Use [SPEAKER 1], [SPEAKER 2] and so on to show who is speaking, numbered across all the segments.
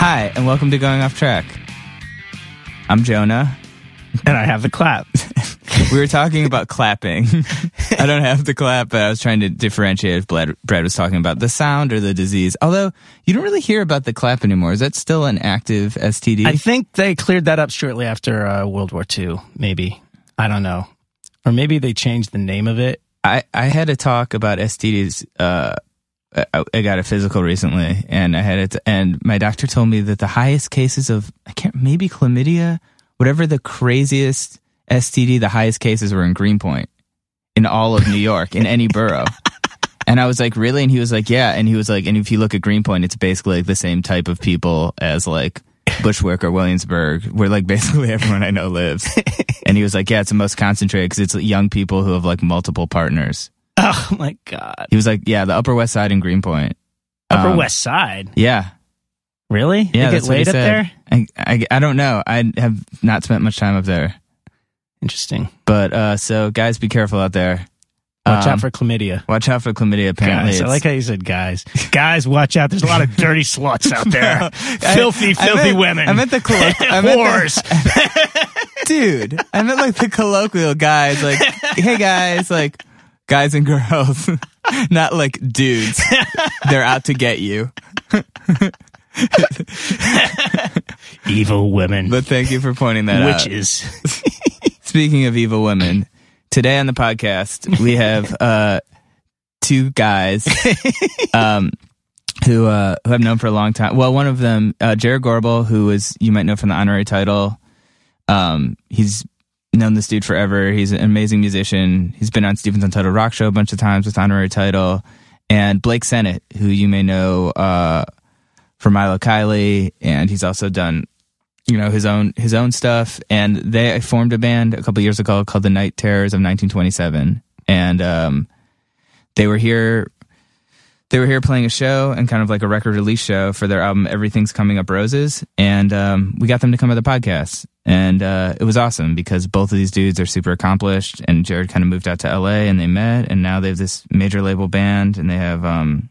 [SPEAKER 1] Hi, and welcome to Going Off Track. I'm Jonah.
[SPEAKER 2] And I have the clap.
[SPEAKER 1] We were talking about clapping. I don't have the clap, but I was trying to differentiate if Brad, Brad was talking about the sound or the disease. Although you don't really hear about the clap anymore. Is that still an active STD?
[SPEAKER 2] I think they cleared that up shortly after uh, World War II, maybe. I don't know. Or maybe they changed the name of it.
[SPEAKER 1] I, I had a talk about STDs. Uh, I, I got a physical recently, and I had it, and my doctor told me that the highest cases of I can't maybe chlamydia, whatever the craziest STD, the highest cases were in Greenpoint, in all of New York, in any borough. And I was like, really? And he was like, yeah. And he was like, and if you look at Greenpoint, it's basically like the same type of people as like Bushwick or Williamsburg, where like basically everyone I know lives. and he was like, yeah, it's the most concentrated because it's young people who have like multiple partners.
[SPEAKER 2] Oh my God.
[SPEAKER 1] He was like, yeah, the Upper West Side in Greenpoint.
[SPEAKER 2] Upper
[SPEAKER 1] Um,
[SPEAKER 2] West Side.
[SPEAKER 1] Yeah.
[SPEAKER 2] Really?
[SPEAKER 1] Yeah.
[SPEAKER 2] They get laid up there?
[SPEAKER 1] I, I, I don't know. I have not spent much time up there.
[SPEAKER 2] Interesting.
[SPEAKER 1] But, uh, so guys, be careful out there.
[SPEAKER 2] Watch
[SPEAKER 1] Um,
[SPEAKER 2] out for chlamydia.
[SPEAKER 1] Watch out for chlamydia. Apparently,
[SPEAKER 2] Guys, I like how you said guys. Guys, watch out. There's a lot of dirty sluts out there. filthy,
[SPEAKER 1] I
[SPEAKER 2] filthy
[SPEAKER 1] meant-
[SPEAKER 2] women.
[SPEAKER 1] I meant the colloq- I meant
[SPEAKER 2] Whores.
[SPEAKER 1] the- dude. I meant like the colloquial guys, like, hey guys, like guys and girls, not like dudes. They're out to get you.
[SPEAKER 2] Evil women.
[SPEAKER 1] But thank you for pointing that out.
[SPEAKER 2] Witches.
[SPEAKER 1] Speaking of evil women, today on the podcast we have uh, two guys um, who uh, who I've known for a long time. Well, one of them, uh, Jared Gorbel, who is you might know from the honorary title. Um, he's known this dude forever. He's an amazing musician. He's been on Stephen's Untitled Rock Show a bunch of times with honorary title. And Blake Sennett, who you may know uh, from Rilo Kiley, and he's also done you know his own his own stuff and they formed a band a couple years ago called the night terrors of 1927 and um, they were here they were here playing a show and kind of like a record release show for their album everything's coming up roses and um, we got them to come to the podcast and uh, it was awesome because both of these dudes are super accomplished and jared kind of moved out to la and they met and now they have this major label band and they have um,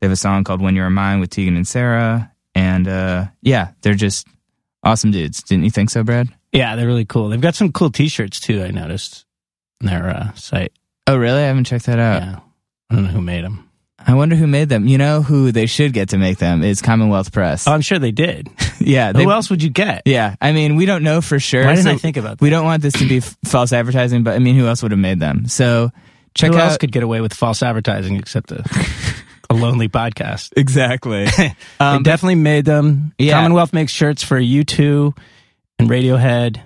[SPEAKER 1] they have a song called when you're mine with tegan and sara and uh, yeah they're just awesome dudes didn't you think so brad
[SPEAKER 2] yeah, they're really cool. They've got some cool t-shirts too, I noticed on their uh, site.
[SPEAKER 1] oh really i haven't checked that out
[SPEAKER 2] Yeah. I don't know who made them.
[SPEAKER 1] I wonder who made them you know who they should get to make them is commonwealth press
[SPEAKER 2] Oh, I'm sure they did.
[SPEAKER 1] yeah they
[SPEAKER 2] Who else would you get?
[SPEAKER 1] Yeah, I mean, we don't know for sure.
[SPEAKER 2] Why didn't
[SPEAKER 1] so
[SPEAKER 2] I think about that?
[SPEAKER 1] We don't want this to be f- false advertising, but I mean, who else would have made them? So check
[SPEAKER 2] Who
[SPEAKER 1] out
[SPEAKER 2] else could get away with false advertising except a, a lonely podcast?
[SPEAKER 1] exactly.
[SPEAKER 2] they
[SPEAKER 1] Um,
[SPEAKER 2] definitely made them.
[SPEAKER 1] Yeah.
[SPEAKER 2] Commonwealth makes shirts for U2 and Radiohead,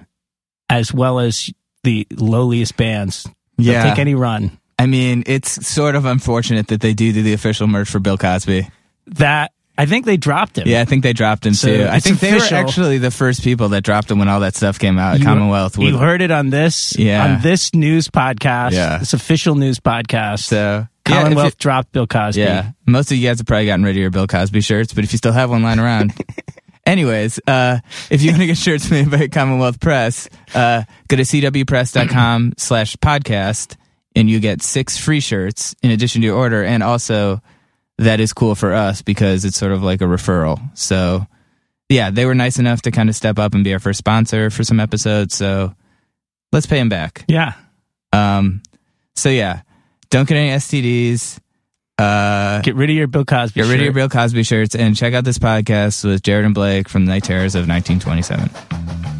[SPEAKER 2] as well as the lowliest bands. They'll
[SPEAKER 1] Yeah.
[SPEAKER 2] take any run.
[SPEAKER 1] I mean, it's sort of unfortunate that they do do the official merch for Bill Cosby.
[SPEAKER 2] That I think they dropped him.
[SPEAKER 1] Yeah, I think they dropped him
[SPEAKER 2] So
[SPEAKER 1] too. I think they were actually the first people that dropped him when all that stuff came out.
[SPEAKER 2] You-
[SPEAKER 1] Commonwealth.
[SPEAKER 2] You
[SPEAKER 1] with-
[SPEAKER 2] heard it on this,
[SPEAKER 1] Yeah.
[SPEAKER 2] on this news podcast,
[SPEAKER 1] Yeah.
[SPEAKER 2] this official news podcast.
[SPEAKER 1] so yeah,
[SPEAKER 2] Commonwealth
[SPEAKER 1] you-
[SPEAKER 2] dropped Bill Cosby.
[SPEAKER 1] Yeah, most of you guys have probably gotten rid of your Bill Cosby shirts, but if you still have one lying around. Anyways, uh, if you want to get shirts made by Commonwealth Press, uh, go to cwpress.com slash podcast and you get six free shirts in addition to your order. And also,
[SPEAKER 3] that is cool for us because it's sort of like a referral. So, yeah, they were nice enough to kind of step up and be our first sponsor for some episodes. So, let's pay them back.
[SPEAKER 2] Yeah.
[SPEAKER 3] Um, so yeah, don't get any STDs. Uh,
[SPEAKER 2] Get rid of your Bill Cosby.
[SPEAKER 3] get rid of your. Bill Cosby shirts and check out this podcast with Jared and Blake from the Night Terrors of 1927.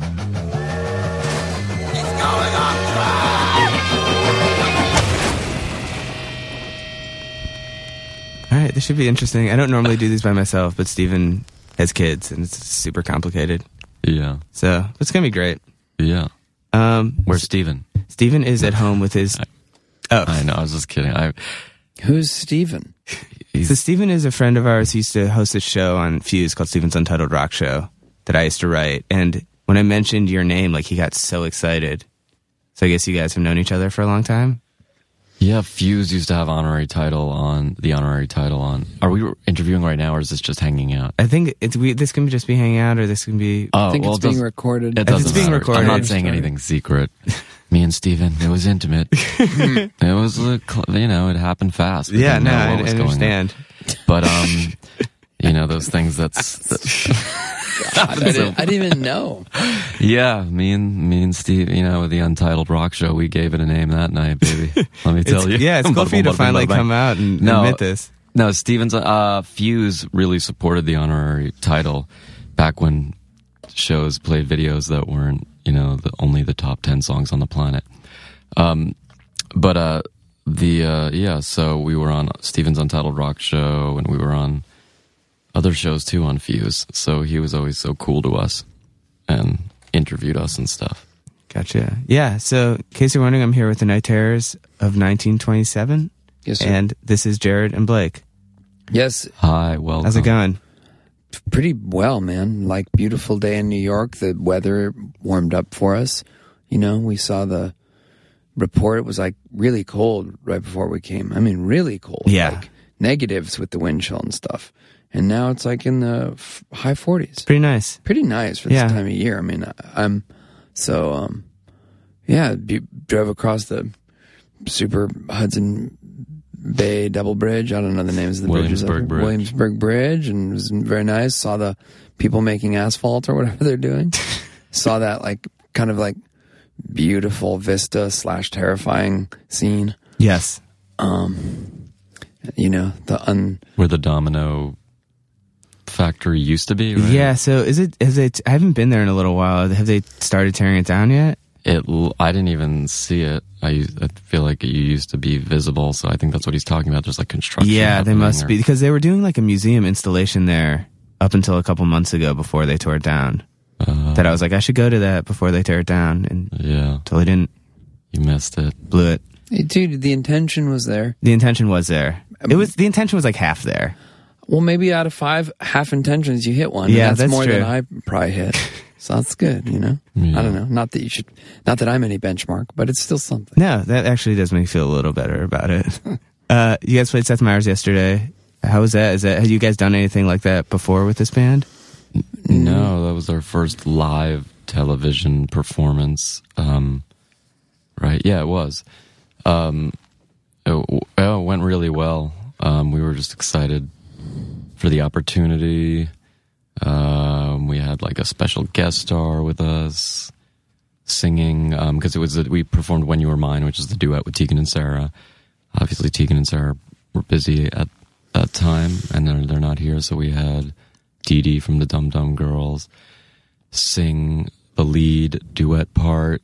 [SPEAKER 3] Right, this should be interesting. I don't normally do these by myself, but Steven has kids and it's super complicated.
[SPEAKER 4] Yeah.
[SPEAKER 3] So it's gonna be great.
[SPEAKER 4] Yeah.
[SPEAKER 3] Um,
[SPEAKER 4] Where's Steven?
[SPEAKER 3] Steven is at home with his. Oh,
[SPEAKER 4] I know. I was just kidding. I.
[SPEAKER 5] Who's Steven?
[SPEAKER 3] So Steven is a friend of ours. He used to host a show on Fuse called Steven's Untitled Rock Show that I used to write. And when I mentioned your name, like he got so excited. So I guess you guys have known each other for a long time.
[SPEAKER 4] Yeah, Fuse used to have honorary title on the honorary title on. Are we interviewing right now, or is this just hanging out?
[SPEAKER 3] I think it's we. This can just be hanging out, or this can be.
[SPEAKER 4] Oh,
[SPEAKER 5] I think
[SPEAKER 4] well,
[SPEAKER 5] it's
[SPEAKER 4] it
[SPEAKER 5] being recorded.
[SPEAKER 4] It doesn't
[SPEAKER 3] It's being
[SPEAKER 4] matter.
[SPEAKER 3] recorded.
[SPEAKER 4] I'm not saying anything secret. Me and Steven, it was intimate. it was, you know, it happened fast.
[SPEAKER 3] Yeah,
[SPEAKER 4] didn't
[SPEAKER 3] no, I,
[SPEAKER 4] what
[SPEAKER 3] I
[SPEAKER 4] was going on.
[SPEAKER 3] understand.
[SPEAKER 4] But um, you know, those things. That's, that,
[SPEAKER 5] God, I, didn't, I didn't even know.
[SPEAKER 4] yeah. Me and me and Steve, you know, with the Untitled Rock Show, we gave it a name that night, baby. Let me tell you.
[SPEAKER 3] yeah, it's cool for you to finally come out and
[SPEAKER 4] No.
[SPEAKER 3] admit this.
[SPEAKER 4] No, Stevens, uh, Fuse really supported the honorary title back when shows played videos that weren't, you know, the, only the top 10 songs on the planet. Um, but, uh, the, uh, yeah, so we were on Steven's Untitled Rock Show and we were on other shows too on Fuse. So he was always so cool to us and interviewed us and stuff.
[SPEAKER 3] Gotcha. Yeah. So, in case you're wondering, I'm here with the Night Terrors of 1927,
[SPEAKER 5] Yes, sir.
[SPEAKER 3] and this is Jared and Blake.
[SPEAKER 5] yes,
[SPEAKER 4] Hi, welcome.
[SPEAKER 3] How's it going?
[SPEAKER 5] pretty well, man. Like beautiful day in New York. The weather warmed up for us. You know, we saw the report. It was like really cold right before we came. I mean, really cold.
[SPEAKER 3] Yeah.
[SPEAKER 5] Like negatives with the wind chill and stuff. And now it's like in the f- high 40s.
[SPEAKER 3] Pretty nice.
[SPEAKER 5] Pretty nice for this
[SPEAKER 3] Yeah.
[SPEAKER 5] time of year. I mean, I, I'm so, um, yeah, be, drove across the super Hudson Bay Double Bridge. I don't know the names of the bridges.
[SPEAKER 4] Williamsburg. Bridge.
[SPEAKER 5] Williamsburg Bridge, and it was very nice. Saw the people making asphalt or whatever they're doing. Saw that like kind of like beautiful vista slash terrifying scene.
[SPEAKER 3] Yes.
[SPEAKER 5] Um you know the un.
[SPEAKER 4] Where the domino factory used to be, right?
[SPEAKER 3] Yeah. So, is it? Has it? I haven't been there in a little while. Have they started tearing it down yet?
[SPEAKER 4] It. l- I didn't even see it. I, I feel like it used to be visible, so I think that's what he's talking about. There's like construction.
[SPEAKER 3] Yeah, they must
[SPEAKER 4] or-
[SPEAKER 3] be because they were doing like a museum installation there up until a couple months ago before they tore it down.
[SPEAKER 4] Uh,
[SPEAKER 3] that I was like, I should go to that before they tear it down, and
[SPEAKER 4] yeah,
[SPEAKER 3] totally didn't.
[SPEAKER 4] you missed it.
[SPEAKER 3] Blew it.
[SPEAKER 5] Hey, dude, the intention was there.
[SPEAKER 3] The intention was there. It was the intention was like half there.
[SPEAKER 5] Well, maybe out of five half intentions, you hit one.
[SPEAKER 3] Yeah,
[SPEAKER 5] that's,
[SPEAKER 3] that's
[SPEAKER 5] more
[SPEAKER 3] true.
[SPEAKER 5] than I probably hit. So that's good, you know.
[SPEAKER 4] Yeah.
[SPEAKER 5] I don't know. Not that you should. Not that I'm any benchmark, but it's still something.
[SPEAKER 3] No, that actually does make me feel a little better about it. uh, you guys played Seth Meyers yesterday. How was that? Is that have you guys done anything like that before with this band?
[SPEAKER 4] No, that was our first live television performance. Um, right? Yeah, it was. Um, it, it went really well. Um, we were just excited for the opportunity. Um, we had like a special guest star with us singing because it was a, we performed "When You Were Mine," which is the duet with Tegan and Sara. Obviously, Tegan and Sara were busy at that time, and they're they're not here, so we had Dee Dee from the Dum Dum Girls sing the lead duet part,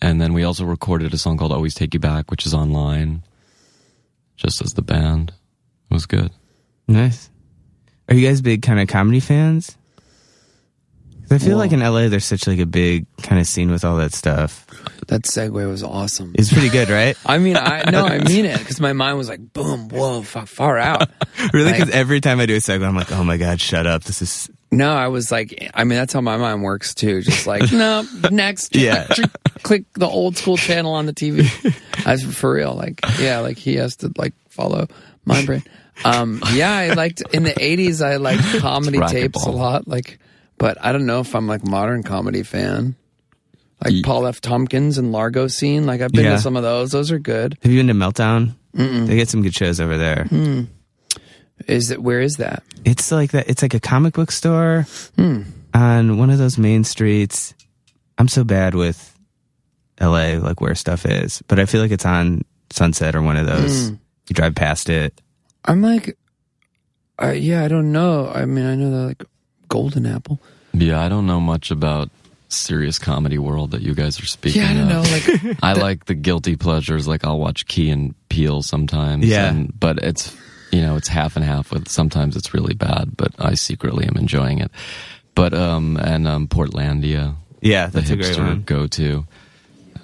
[SPEAKER 4] and then we also recorded a song called "Always Take You Back," which is online, just as the band. It was good.
[SPEAKER 3] Nice. Are you guys big kind of comedy fans? 'Cause I feel like in LA there's such like a big kind of scene with all that stuff.
[SPEAKER 5] That segue was awesome.
[SPEAKER 3] It's pretty good, right?
[SPEAKER 5] I mean, I no, I mean it because my mind was like, boom, whoa, fuck, far out.
[SPEAKER 3] really? Because every time I do a segment, I'm like, oh my god, shut up! This is
[SPEAKER 5] No, I was like, I mean, that's how my mind works too. Just like, no, next.
[SPEAKER 3] Yeah.
[SPEAKER 5] Click the old school channel on the TV. As for real, like, yeah, like he has to like follow my brain. Um, yeah, I liked in the '80s. I liked comedy tapes a lot. Like, but I don't know if I'm like modern comedy fan. Like
[SPEAKER 4] Ye-
[SPEAKER 5] Paul F. Tompkins and Largo scene. Like I've been
[SPEAKER 3] Yeah.
[SPEAKER 5] to some of those. Those are good.
[SPEAKER 3] Have you been to Meltdown? They get some good shows over there.
[SPEAKER 5] Is it? Where is that?
[SPEAKER 3] It's like that. It's like a comic book store
[SPEAKER 5] Hmm.
[SPEAKER 3] on one of those main streets. I'm so bad with L.A. like where stuff is, but I feel like it's on Sunset or one of those.
[SPEAKER 5] Mm.
[SPEAKER 3] You drive past it.
[SPEAKER 5] I'm like, uh, yeah, I don't know. I mean, I know that like Golden Apple.
[SPEAKER 4] Yeah, I don't know much about serious comedy world that you guys are speaking
[SPEAKER 5] Yeah, I don't
[SPEAKER 4] of.
[SPEAKER 5] know. Like,
[SPEAKER 4] I like the guilty pleasures. Like I'll watch Key and Peele sometimes.
[SPEAKER 3] Yeah.
[SPEAKER 4] and- but it's you know it's half and half. With sometimes it's really bad, but I secretly am enjoying it. But um and um Portlandia,
[SPEAKER 3] Yeah,
[SPEAKER 4] the
[SPEAKER 3] that's a great one.
[SPEAKER 4] go to,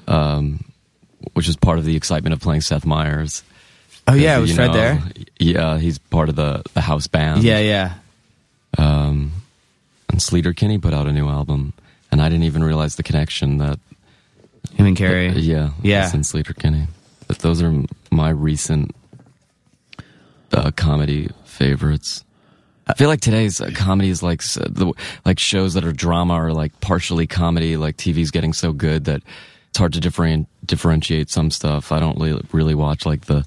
[SPEAKER 4] um, which is part of the excitement of playing Seth Meyers.
[SPEAKER 3] Oh yeah, it was right
[SPEAKER 4] know,
[SPEAKER 3] there.
[SPEAKER 4] Yeah, he's part of the the house band.
[SPEAKER 3] Yeah, yeah.
[SPEAKER 4] Um, and Sleater Kinney put out a new album, and I didn't even realize the connection that
[SPEAKER 3] Him and Carrie.
[SPEAKER 4] uh, yeah,
[SPEAKER 3] Yeah.
[SPEAKER 4] in Sleater Kinney. But those are my recent uh, comedy favorites. I feel like today's uh, comedy is like s- the like shows that are drama or like partially comedy. Like TV's getting so good that it's hard to different, differentiate some stuff. I don't really, really watch like the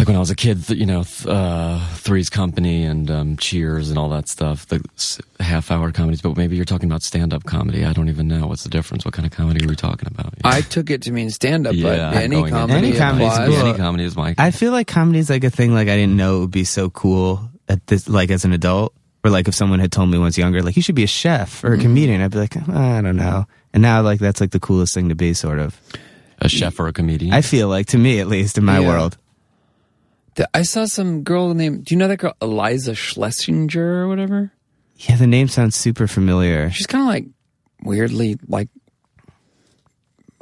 [SPEAKER 4] like when I was a kid, th- you know, th- uh, Three's Company and um, Cheers and all that stuff, the s- half-hour comedies. But maybe you're talking about stand-up comedy. I don't even know what's the difference. What kind of comedy are we talking about?
[SPEAKER 5] I took it to mean stand up, but
[SPEAKER 4] Yeah,
[SPEAKER 5] any comedy,
[SPEAKER 3] Any comedy is
[SPEAKER 5] applies.
[SPEAKER 3] cool.
[SPEAKER 4] Any comedy is my.
[SPEAKER 3] I feel like comedy's like a thing like I didn't know it would be so cool at this like as an adult. Or like if someone had told me once younger, like you should be a chef or a comedian, I'd be like, I don't know. And now like that's like the coolest thing to be, sort of.
[SPEAKER 4] a chef or a comedian.
[SPEAKER 3] I feel like to me at least in my
[SPEAKER 5] Yeah.
[SPEAKER 3] world.
[SPEAKER 5] The- I saw some girl named. Do you know that girl Iliza Shlesinger or whatever?
[SPEAKER 3] Yeah, the name sounds super familiar.
[SPEAKER 5] She's kind of like weirdly like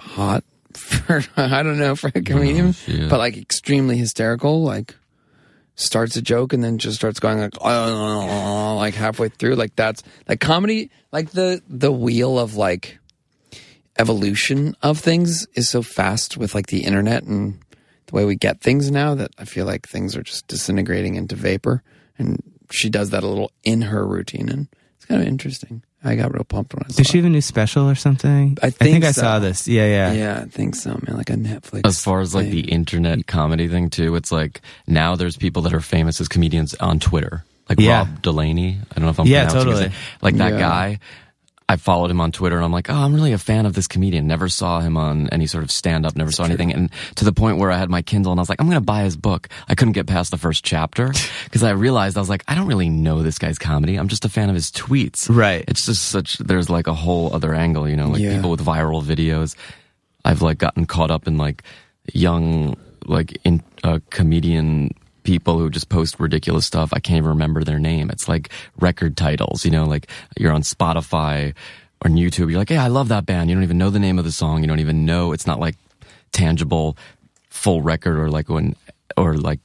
[SPEAKER 5] hot for I don't know for a comedian, oh,
[SPEAKER 4] shit.
[SPEAKER 5] but like extremely hysterical. Like starts a joke and then just starts going like oh, like halfway through. Like that's like comedy. Like the the wheel of like evolution of things is so fast with like the internet and the way we get things now that I feel like things are just disintegrating into vapor. And she does that a little in her routine, and it's kind of interesting. I got real pumped when I saw.
[SPEAKER 3] Did she
[SPEAKER 5] it.
[SPEAKER 3] have a new special or something?
[SPEAKER 5] I think
[SPEAKER 3] I
[SPEAKER 5] so.
[SPEAKER 3] saw this. Yeah, yeah.
[SPEAKER 5] Yeah, I think so, man. Like a Netflix.
[SPEAKER 4] as far as like
[SPEAKER 5] thing.
[SPEAKER 4] the internet comedy thing too, it's like now there's people that are famous as comedians on Twitter, like
[SPEAKER 3] Yeah.
[SPEAKER 4] Rob Delaney. I don't know if I'm
[SPEAKER 3] Yeah,
[SPEAKER 4] pronouncing his
[SPEAKER 3] totally.
[SPEAKER 4] name. Like that
[SPEAKER 5] Yeah.
[SPEAKER 4] guy. I followed him on Twitter and I'm like, oh, I'm really a fan of this comedian. Never saw him on any sort of stand up, never saw anything. And to the point where I had my Kindle and I was like, I'm going to buy his book. I couldn't get past the first chapter because I realized I was like, I don't really know this guy's comedy. I'm just a fan of his tweets.
[SPEAKER 3] Right.
[SPEAKER 4] It's just such, there's like a whole other angle, you know, like
[SPEAKER 5] Yeah.
[SPEAKER 4] people with viral videos. I've like gotten caught up in like young, like in uh, comedian people who just post ridiculous stuff. I can't even remember their name. It's like record titles, you know, like you're on Spotify or on YouTube. You're like, hey, I love that band. You don't even know the name of the song. You don't even know. It's not like tangible, full record or like when, or like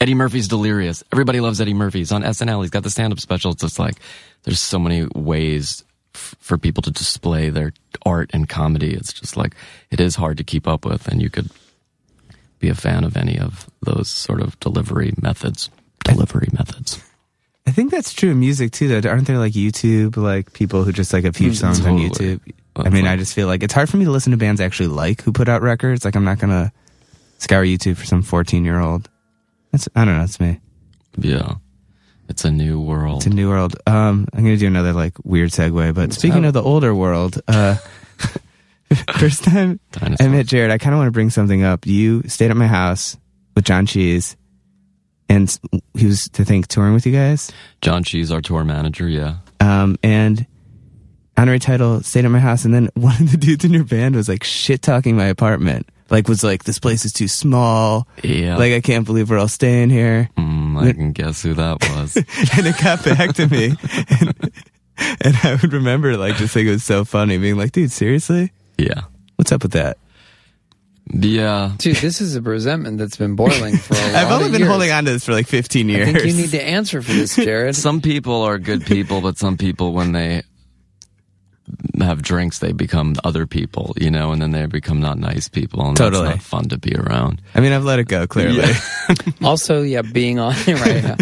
[SPEAKER 4] Eddie Murphy's Delirious. Everybody loves Eddie Murphy. He's on SNL. He's got the stand up special. It's just like, there's so many ways for people to display their art and comedy. It's just like, it is hard to keep up with. And you could be a fan of any of those sort of delivery methods. Delivery methods.
[SPEAKER 3] I think that's true in music too. Though, aren't there like YouTube like people who just like have huge songs on. YouTube? I mean, I just feel like it's hard for me to listen to bands I actually like who put out records. Like, I'm not gonna scour YouTube for some 14 year old. That's I don't know. It's me.
[SPEAKER 4] Yeah. It's a new world.
[SPEAKER 3] It's a new world. Um, I'm gonna do another like weird segue. But speaking of the older world, uh, first time I met Jared, I kind of want to bring something up. You stayed at my house with John Cheese, and he was to think touring with you guys.
[SPEAKER 4] John Cheese, our tour manager. Yeah.
[SPEAKER 3] Um, and honorary title stayed at my house, and then one of the dudes in your band was like shit talking my apartment. Like was like this place is too small.
[SPEAKER 4] Yeah.
[SPEAKER 3] Like I can't believe we're all staying here.
[SPEAKER 4] Mm, I can guess who that was.
[SPEAKER 3] and it got back to me, and, and I would remember like just like it was so funny, being like, dude, seriously,
[SPEAKER 4] yeah.
[SPEAKER 3] what's up with that?
[SPEAKER 4] Yeah.
[SPEAKER 5] Uh, Dude, this is a resentment that's been boiling for a lot
[SPEAKER 3] I've only been
[SPEAKER 5] years.
[SPEAKER 3] holding on to this for like 15
[SPEAKER 5] I
[SPEAKER 3] years.
[SPEAKER 5] think you need to answer for this, Jared.
[SPEAKER 4] Some people are good people, but some people, when they have drinks, they become other people, you know, and then they become not nice people. And
[SPEAKER 3] Totally.
[SPEAKER 4] that's not fun to be around.
[SPEAKER 3] I mean, I've let it go clearly.
[SPEAKER 5] also, yeah, being on right now.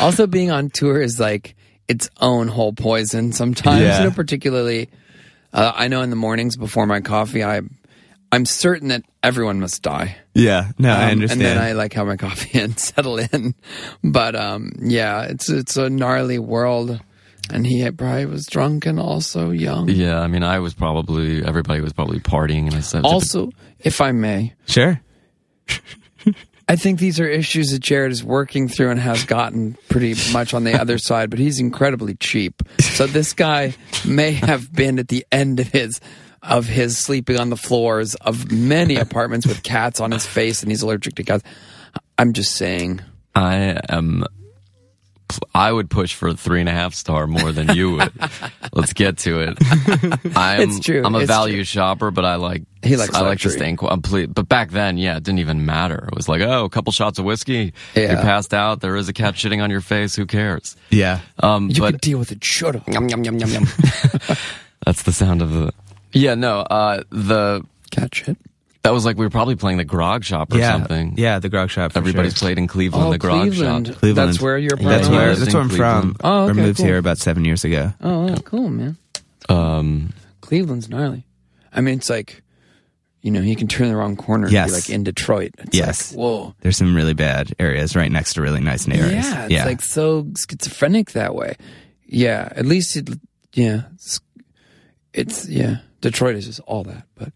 [SPEAKER 5] Also, being on tour is like its own whole poison. Sometimes,
[SPEAKER 3] Yeah.
[SPEAKER 5] you know, particularly, uh, I know in the mornings before my coffee, I I'm certain that everyone must die.
[SPEAKER 3] Yeah, no, I
[SPEAKER 5] Um,
[SPEAKER 3] understand.
[SPEAKER 5] And then I like have my coffee and settle in. But um, yeah, it's it's a gnarly world, and he had- probably was drunk and also young.
[SPEAKER 4] Yeah, I mean, I was probably everybody was probably partying, and I said,
[SPEAKER 5] Also, if I may,
[SPEAKER 3] sure.
[SPEAKER 5] I think these are issues that Jared is working through and has gotten pretty much on the other side, but he's incredibly cheap. So this guy may have been at the end of his of his sleeping on the floors of many apartments with cats on his face and he's allergic to cats. I'm just saying.
[SPEAKER 4] I am. I would push for a three and a half star more than you would. Let's get to it. I'm,
[SPEAKER 5] It's true.
[SPEAKER 4] I'm a
[SPEAKER 5] It's
[SPEAKER 4] value
[SPEAKER 5] true.
[SPEAKER 4] shopper, but I like
[SPEAKER 5] He likes
[SPEAKER 4] I like to
[SPEAKER 5] luxury.
[SPEAKER 4] stay in complete. But back then, yeah, it didn't even matter. It was like, oh, a couple shots of whiskey,
[SPEAKER 5] Yeah.
[SPEAKER 4] you're passed out. There is a cat shitting on your face. Who cares?
[SPEAKER 3] Yeah.
[SPEAKER 4] Um,
[SPEAKER 5] You
[SPEAKER 4] but
[SPEAKER 5] could deal with it. Shut up.
[SPEAKER 4] yum yum yum yum yum. That's the sound of the. Yeah, no. Uh, the
[SPEAKER 5] Cat shit.
[SPEAKER 4] That was like we were probably playing the Grog Shop or
[SPEAKER 3] yeah.
[SPEAKER 4] something.
[SPEAKER 3] Yeah, the grog shop. for
[SPEAKER 4] Everybody's
[SPEAKER 3] sure.
[SPEAKER 4] played in Cleveland,
[SPEAKER 5] Oh,
[SPEAKER 4] the Grog
[SPEAKER 5] Cleveland.
[SPEAKER 4] Shop.
[SPEAKER 3] Cleveland.
[SPEAKER 5] That's where your
[SPEAKER 3] That's
[SPEAKER 5] apartment
[SPEAKER 3] where
[SPEAKER 4] was
[SPEAKER 3] that's where I'm from.
[SPEAKER 4] Cleveland.
[SPEAKER 5] Oh,
[SPEAKER 3] I moved
[SPEAKER 5] cool.
[SPEAKER 3] here about seven years ago.
[SPEAKER 5] Oh, yeah, cool, man.
[SPEAKER 4] Um,
[SPEAKER 5] Cleveland's gnarly. I mean, it's like, you know, you can turn the wrong corner and
[SPEAKER 3] Yes.
[SPEAKER 5] be like in Detroit. It's
[SPEAKER 3] Yes.
[SPEAKER 5] like, whoa.
[SPEAKER 3] There's some really bad areas right next to really nice areas.
[SPEAKER 5] Yeah, it's like so schizophrenic that way. Yeah, at least it, yeah, it's, it's yeah. Detroit is just all that, but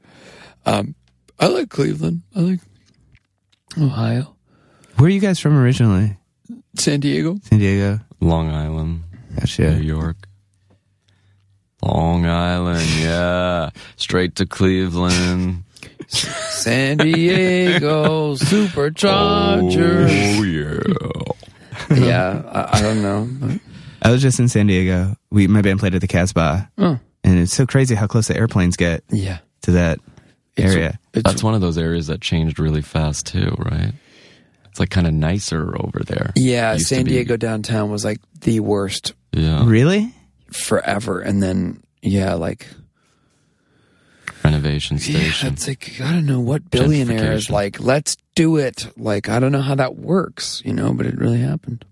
[SPEAKER 5] um, I like Cleveland. I like Ohio,
[SPEAKER 3] where are you guys from originally?
[SPEAKER 5] San Diego.
[SPEAKER 3] San Diego.
[SPEAKER 4] Long Island.
[SPEAKER 3] Gotcha.
[SPEAKER 4] New York. Long Island, yeah. Straight to Cleveland.
[SPEAKER 5] San Diego Superchargers.
[SPEAKER 4] Oh, yeah.
[SPEAKER 5] yeah, I, I don't know.
[SPEAKER 3] I was just in San Diego. We my band played at the Casbah,
[SPEAKER 5] oh,
[SPEAKER 3] and it's so crazy how close the airplanes get
[SPEAKER 5] yeah,
[SPEAKER 3] to that
[SPEAKER 5] It's-
[SPEAKER 3] area.
[SPEAKER 5] It's,
[SPEAKER 4] That's one of those areas that changed really fast, too, right? It's like kind of nicer over there.
[SPEAKER 5] yeah, San
[SPEAKER 4] be-
[SPEAKER 5] Diego downtown was like the worst
[SPEAKER 4] Yeah.
[SPEAKER 3] Really?
[SPEAKER 5] forever, and then yeah, like
[SPEAKER 4] Renovation station.
[SPEAKER 5] Yeah,
[SPEAKER 4] station.
[SPEAKER 5] it's like I don't know what billionaire is like, let's do it. Like I don't know how that works, you know, but it really happened.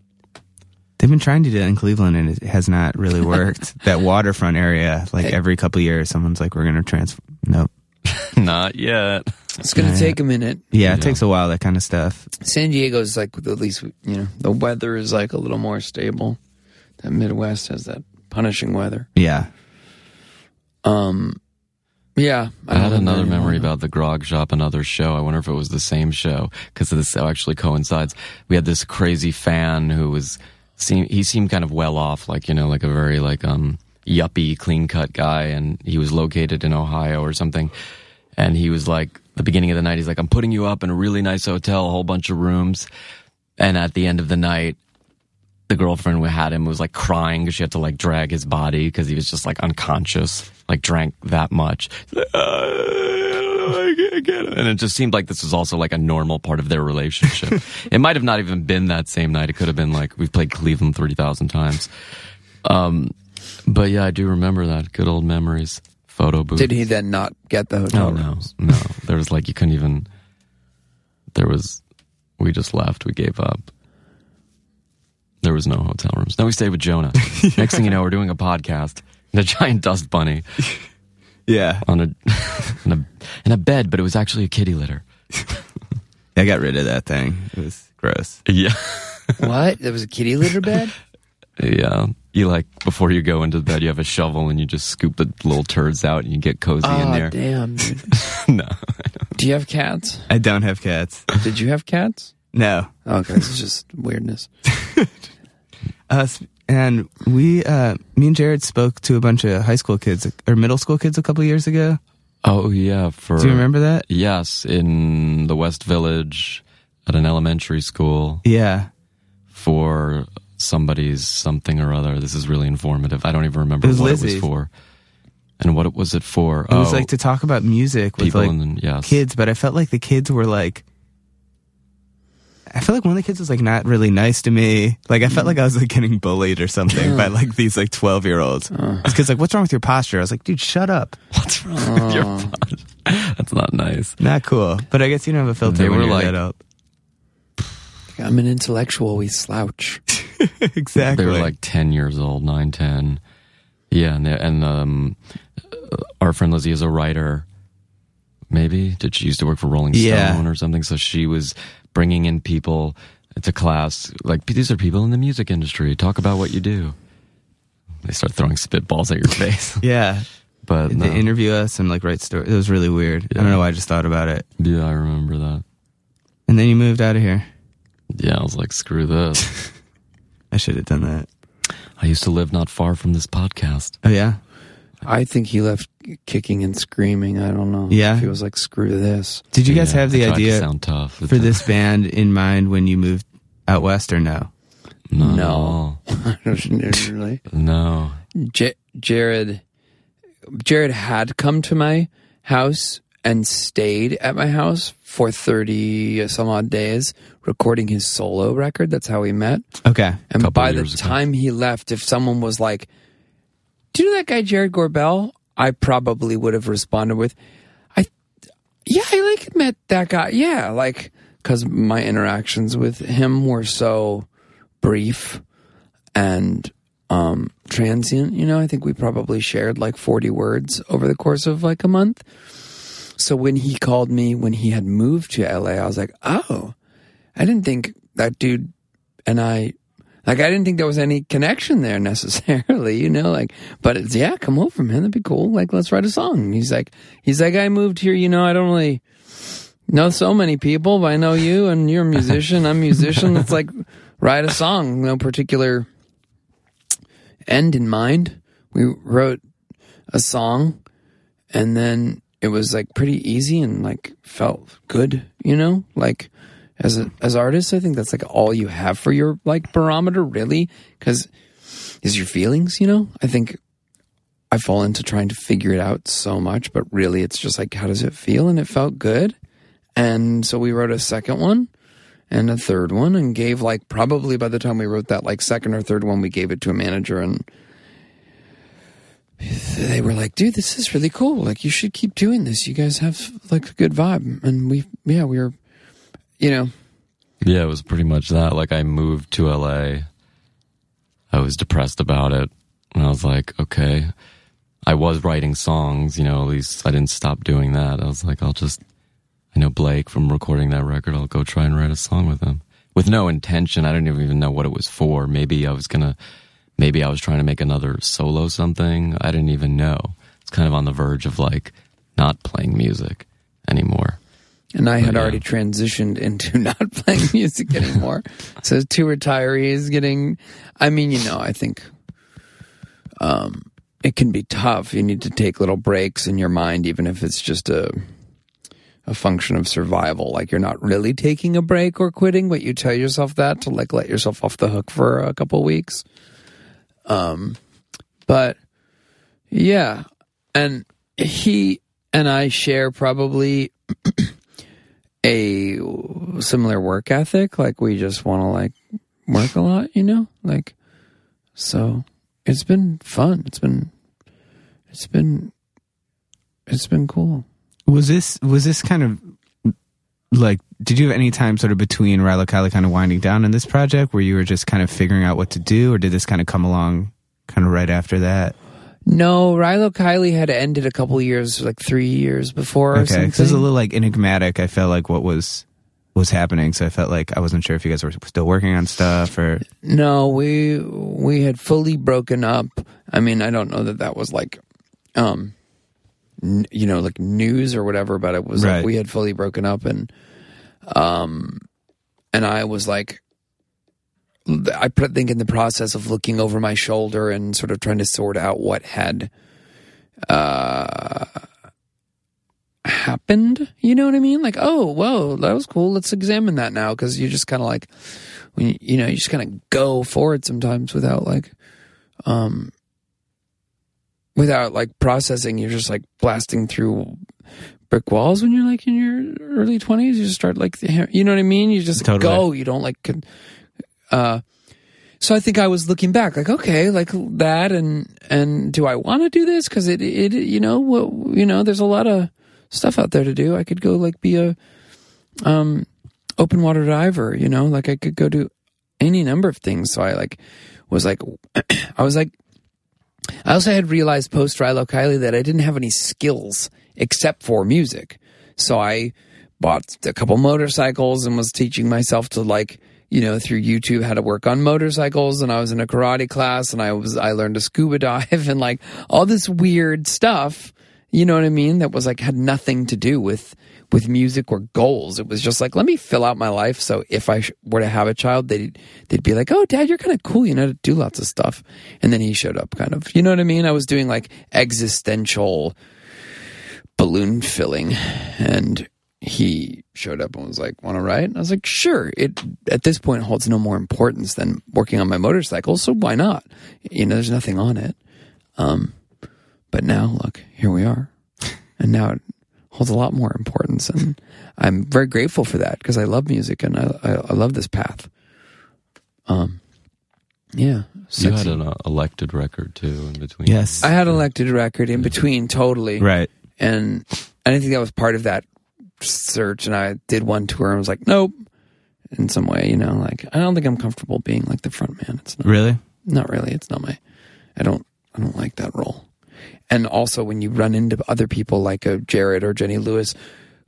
[SPEAKER 3] They've been trying to do that in Cleveland, and it has not really worked. that waterfront area, like every couple of years, someone's like, "We're going to transfer." Nope.
[SPEAKER 4] Not yet.
[SPEAKER 5] It's gonna
[SPEAKER 3] Yeah.
[SPEAKER 5] take a minute.
[SPEAKER 3] Yeah, it
[SPEAKER 4] Yeah.
[SPEAKER 3] takes a while. That kind of stuff.
[SPEAKER 5] San Diego's like at least you know the weather is like a little more stable. The Midwest has that punishing weather.
[SPEAKER 3] Yeah.
[SPEAKER 5] Um, yeah,
[SPEAKER 4] I had
[SPEAKER 5] don't know
[SPEAKER 4] another memory about the Grog Shop, another show. I wonder if it was the same show because this actually coincides. We had this crazy fan who was seem he seemed kind of well off, like you know, like a very like um yuppie, clean cut guy, and he was located in Ohio or something. And he was like, the beginning of the night, he's like, I'm putting you up in a really nice hotel, a whole bunch of rooms. And at the end of the night, the girlfriend who had him was like crying because she had to like drag his body because he was just like unconscious, like drank that much. Like, "Uh, I can't get it." And it just seemed like this was also like a normal part of their relationship. it might have not even been that same night. It could have been like we've played Cleveland 30,000 times. Um, but yeah, I do remember that. Good old memories. Photo booth.
[SPEAKER 5] Did he then not get the hotel
[SPEAKER 4] Oh, no, no. There was like you couldn't even. There was, we just left. We gave up. There was no hotel rooms. Then we stayed with Jonah. Next thing you know, we're doing a podcast. And a giant dust bunny
[SPEAKER 3] Yeah.
[SPEAKER 4] on a in a in a bed, but it was actually a kitty litter.
[SPEAKER 3] I got rid of that thing. It was gross.
[SPEAKER 4] Yeah,
[SPEAKER 5] What? There was a kitty litter bed.
[SPEAKER 4] yeah. You like before you go into bed, you have a shovel and you just scoop the little turds out and you get cozy in
[SPEAKER 5] Oh
[SPEAKER 4] there.
[SPEAKER 5] damn! Dude.
[SPEAKER 4] no,
[SPEAKER 5] Do you have cats?
[SPEAKER 3] I don't have cats.
[SPEAKER 5] Did you have cats?
[SPEAKER 3] No.
[SPEAKER 5] Okay, this is just weirdness.
[SPEAKER 3] Uh, and we, uh, me and Jared spoke to a bunch of high school kids or middle school kids a couple years ago.
[SPEAKER 4] oh yeah. For
[SPEAKER 3] Do you remember that?
[SPEAKER 4] Yes, in the West Village at an elementary school
[SPEAKER 3] Yeah.
[SPEAKER 4] for somebody's something or other. This is really informative. I don't even remember
[SPEAKER 3] It was
[SPEAKER 4] what it was for. And what was it for?
[SPEAKER 3] It was
[SPEAKER 4] Oh,
[SPEAKER 3] like to talk about music with like
[SPEAKER 4] in the, yes.
[SPEAKER 3] kids, but I felt like the kids were like, I feel like one of the kids was like not really nice to me. Like I felt like I was like getting bullied or something by like these like twelve year olds. Uh. This kid's like, "What's wrong with your posture?" I was like, "Dude, shut up."
[SPEAKER 4] What's wrong with uh. your pod? That's not nice.
[SPEAKER 3] Not cool. But I guess you don't have a filter
[SPEAKER 4] They
[SPEAKER 3] when
[SPEAKER 4] were
[SPEAKER 3] you're
[SPEAKER 4] like-
[SPEAKER 3] that old.
[SPEAKER 5] I'm an intellectual. We slouch.
[SPEAKER 3] exactly.
[SPEAKER 4] They were like 10 years old, 9, 10. Yeah, and, and um, our friend Lizzie is a writer, maybe. Did she used to work for Rolling
[SPEAKER 3] Yeah.
[SPEAKER 4] Stone or something? So she was bringing in people to class. Like these are people in the music industry. Talk about what you do. They start throwing spitballs at your face.
[SPEAKER 3] Yeah.
[SPEAKER 4] But
[SPEAKER 3] They
[SPEAKER 4] no.
[SPEAKER 3] interview us and like write stories. It was really weird. I don't know why I just thought about it.
[SPEAKER 4] yeah, I remember that.
[SPEAKER 3] And then you moved out of here.
[SPEAKER 4] Yeah, I was like, screw this.
[SPEAKER 3] I should have done that.
[SPEAKER 4] I used to live not far from this podcast.
[SPEAKER 3] Oh yeah.
[SPEAKER 5] I think he left kicking and screaming. I don't know.
[SPEAKER 3] Yeah?
[SPEAKER 5] He was like, screw this.
[SPEAKER 3] Did you guys
[SPEAKER 4] Yeah,
[SPEAKER 3] have the
[SPEAKER 4] I to
[SPEAKER 3] idea
[SPEAKER 4] sound tough
[SPEAKER 3] for this band in mind when you moved out west or no?
[SPEAKER 4] No,
[SPEAKER 5] No. really?
[SPEAKER 4] no.
[SPEAKER 5] J- Jared, Jared had come to my house and stayed at my house for 30 some odd days recording his solo record. That's how we met.
[SPEAKER 3] Okay.
[SPEAKER 5] And by the
[SPEAKER 4] ago.
[SPEAKER 5] time he left, if someone was like, "Do you know that guy Jared Gorbel?" I probably would have responded with, "I, yeah, I like met that guy. Yeah, like because my interactions with him were so brief and um transient. You know, I think we probably shared like forty words over the course of like a month. So when he called me when he had moved to LA, I was like, oh, I didn't think that dude and I like I didn't think there was any connection there necessarily, you know, like but it's yeah, come over, man, that'd be cool. Like let's write a song. He's like he's like, I moved here, you know, I don't really know so many people, but I know you and you're a musician, I'm a musician. Let's like write a song, no particular end in mind. We wrote a song and then it was like pretty easy and like felt good, you know? Like as a, as artists, I think that's like all you have for your like barometer, really, because is your feelings, you know? I think I fall into trying to figure it out so much, but really it's just like how does it feel? And it felt good. And so we wrote a second one and a third one and gave like probably by the time we wrote that like second or third one we gave it to a manager and they were like, dude, this is really cool. Like, you should keep doing this. You guys have like a good vibe. And we, yeah, we were, you know,
[SPEAKER 4] Yeah, it was pretty much that. Like I moved to LA. I was depressed about it. And I was like, okay. I was writing songs, you know, at least I didn't stop doing that. I was like, I'll just I know Blake from recording that record, I'll go try and write a song with him. With no intention. I didn't even know what it was for. Maybe I was gonna maybe I was trying to make another solo something. I didn't even know. It's kind of on the verge of like not playing music anymore.
[SPEAKER 5] And I had
[SPEAKER 4] yeah.
[SPEAKER 5] already transitioned into not playing music anymore. so two retirees getting, I mean, you know, I think, um, it can be tough. You need to take little breaks in your mind, even if it's just a, a function of survival. Like you're not really taking a break or quitting, but you tell yourself that to like let yourself off the hook for a couple weeks. Um, but yeah, and he and I share probably a similar work ethic. Like we just want to like work a lot, you know? Like so it's been fun. It's been it's been it's been cool.
[SPEAKER 3] Was this was this kind of like did you have any time sort of between Rilo Kiley kind of winding down in this project where you were just kind of figuring out what to do or did this kind of come along kind of right after that?
[SPEAKER 5] No, Rilo Kiley had ended a couple years, like three years before
[SPEAKER 3] Okay, it was a little like enigmatic. I felt like what was was happening, so I felt like I wasn't sure if you guys were still working on stuff or
[SPEAKER 5] No, we we had fully broken up. I mean, I don't know that that was like, um, n- you know, like news or whatever, but it was
[SPEAKER 3] Right.
[SPEAKER 5] like we had fully broken up, and um, and I was like, I think in the process of looking over my shoulder and sort of trying to sort out what had, uh. Happened, you know what I mean? Like, oh, whoa, that was cool. Let's examine that now, because you just kind of like, when you, you know you just kind of go forward sometimes without like um without like processing you're just like blasting through brick walls when you're like in your early 20s you just start like you know what i mean? You just
[SPEAKER 3] Totally.
[SPEAKER 5] go. You don't like uh so i think i was looking back like okay like that and and do i want to do this? Because it it you know what you know there's a lot of stuff out there to do. I could go like be a um open water diver, you know, like I could go do any number of things. So I like was like, I was like, I also had realized post Rilo Kiley that I didn't have any skills except for music. So I bought a couple motorcycles and was teaching myself to like, you know, through YouTube how to work on motorcycles. And I was in a karate class and I was, I learned to scuba dive and like all this weird stuff. You know what I mean? That was like, had nothing to do with, with music or goals. It was just like, let me fill out my life. So if I were to have a child, they'd, they'd be like, oh, dad, you're kind of cool. You know to do lots of stuff. And then he showed up kind of, you know what I mean? I was doing like existential balloon filling and he showed up and was like, want to ride? And I was like, sure. It, at this point, holds no more importance than working on my motorcycle. So why not? You know, there's nothing on it. Um, but now look, here we are. And now it holds a lot more importance. And I'm very grateful for that because I love music and I, I, I love this path. Um, yeah.
[SPEAKER 4] You had an uh, elected record too in between.
[SPEAKER 3] Yes.
[SPEAKER 5] I had an elected record in between, totally.
[SPEAKER 3] Right.
[SPEAKER 5] And I didn't think that was part of that search. And I did one tour and was like, nope. In some way, you know, like I don't think I'm comfortable being like the front man. It's not,
[SPEAKER 3] Really?
[SPEAKER 5] not really. It's not my. I don't. I don't like that role. And also, when you run into other people like a Jared or Jenny Lewis,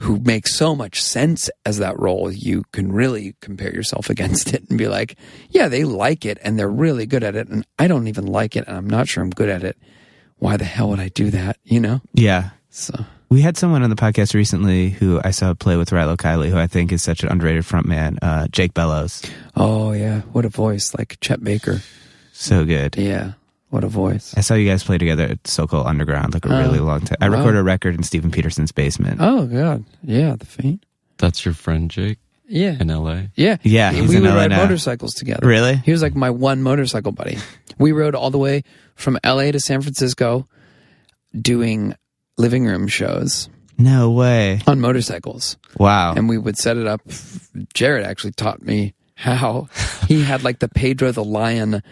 [SPEAKER 5] who make so much sense as that role, you can really compare yourself against it and be like, yeah, they like it and they're really good at it, and I don't even like it, and I'm not sure I'm good at it. Why the hell would I do that? You know.
[SPEAKER 3] Yeah.
[SPEAKER 5] So
[SPEAKER 3] We had someone on the podcast recently who I saw play with Rilo Kiley, who I think is such an underrated frontman, uh, Jake Bellows.
[SPEAKER 5] Oh yeah, what a voice! Like Chet Baker.
[SPEAKER 3] So good.
[SPEAKER 5] Yeah, what a voice.
[SPEAKER 3] I saw you guys play together at Sokol Underground like a oh, really long time. I
[SPEAKER 5] wow.
[SPEAKER 3] recorded a record in Stephen Peterson's basement.
[SPEAKER 5] Oh god, yeah, the faint.
[SPEAKER 4] That's your friend Jake
[SPEAKER 5] Yeah,
[SPEAKER 4] in L.A.
[SPEAKER 5] yeah,
[SPEAKER 3] Yeah, he's
[SPEAKER 5] we
[SPEAKER 3] in
[SPEAKER 5] would
[SPEAKER 3] LA
[SPEAKER 5] ride
[SPEAKER 3] now.
[SPEAKER 5] motorcycles together.
[SPEAKER 3] Really?
[SPEAKER 5] He was like my one motorcycle buddy. We rode all the way from L.A. to San Francisco, doing living room shows
[SPEAKER 3] No way.
[SPEAKER 5] on motorcycles,
[SPEAKER 3] Wow.
[SPEAKER 5] and we would set it up. Jared actually taught me how. He had like the Pedro the Lion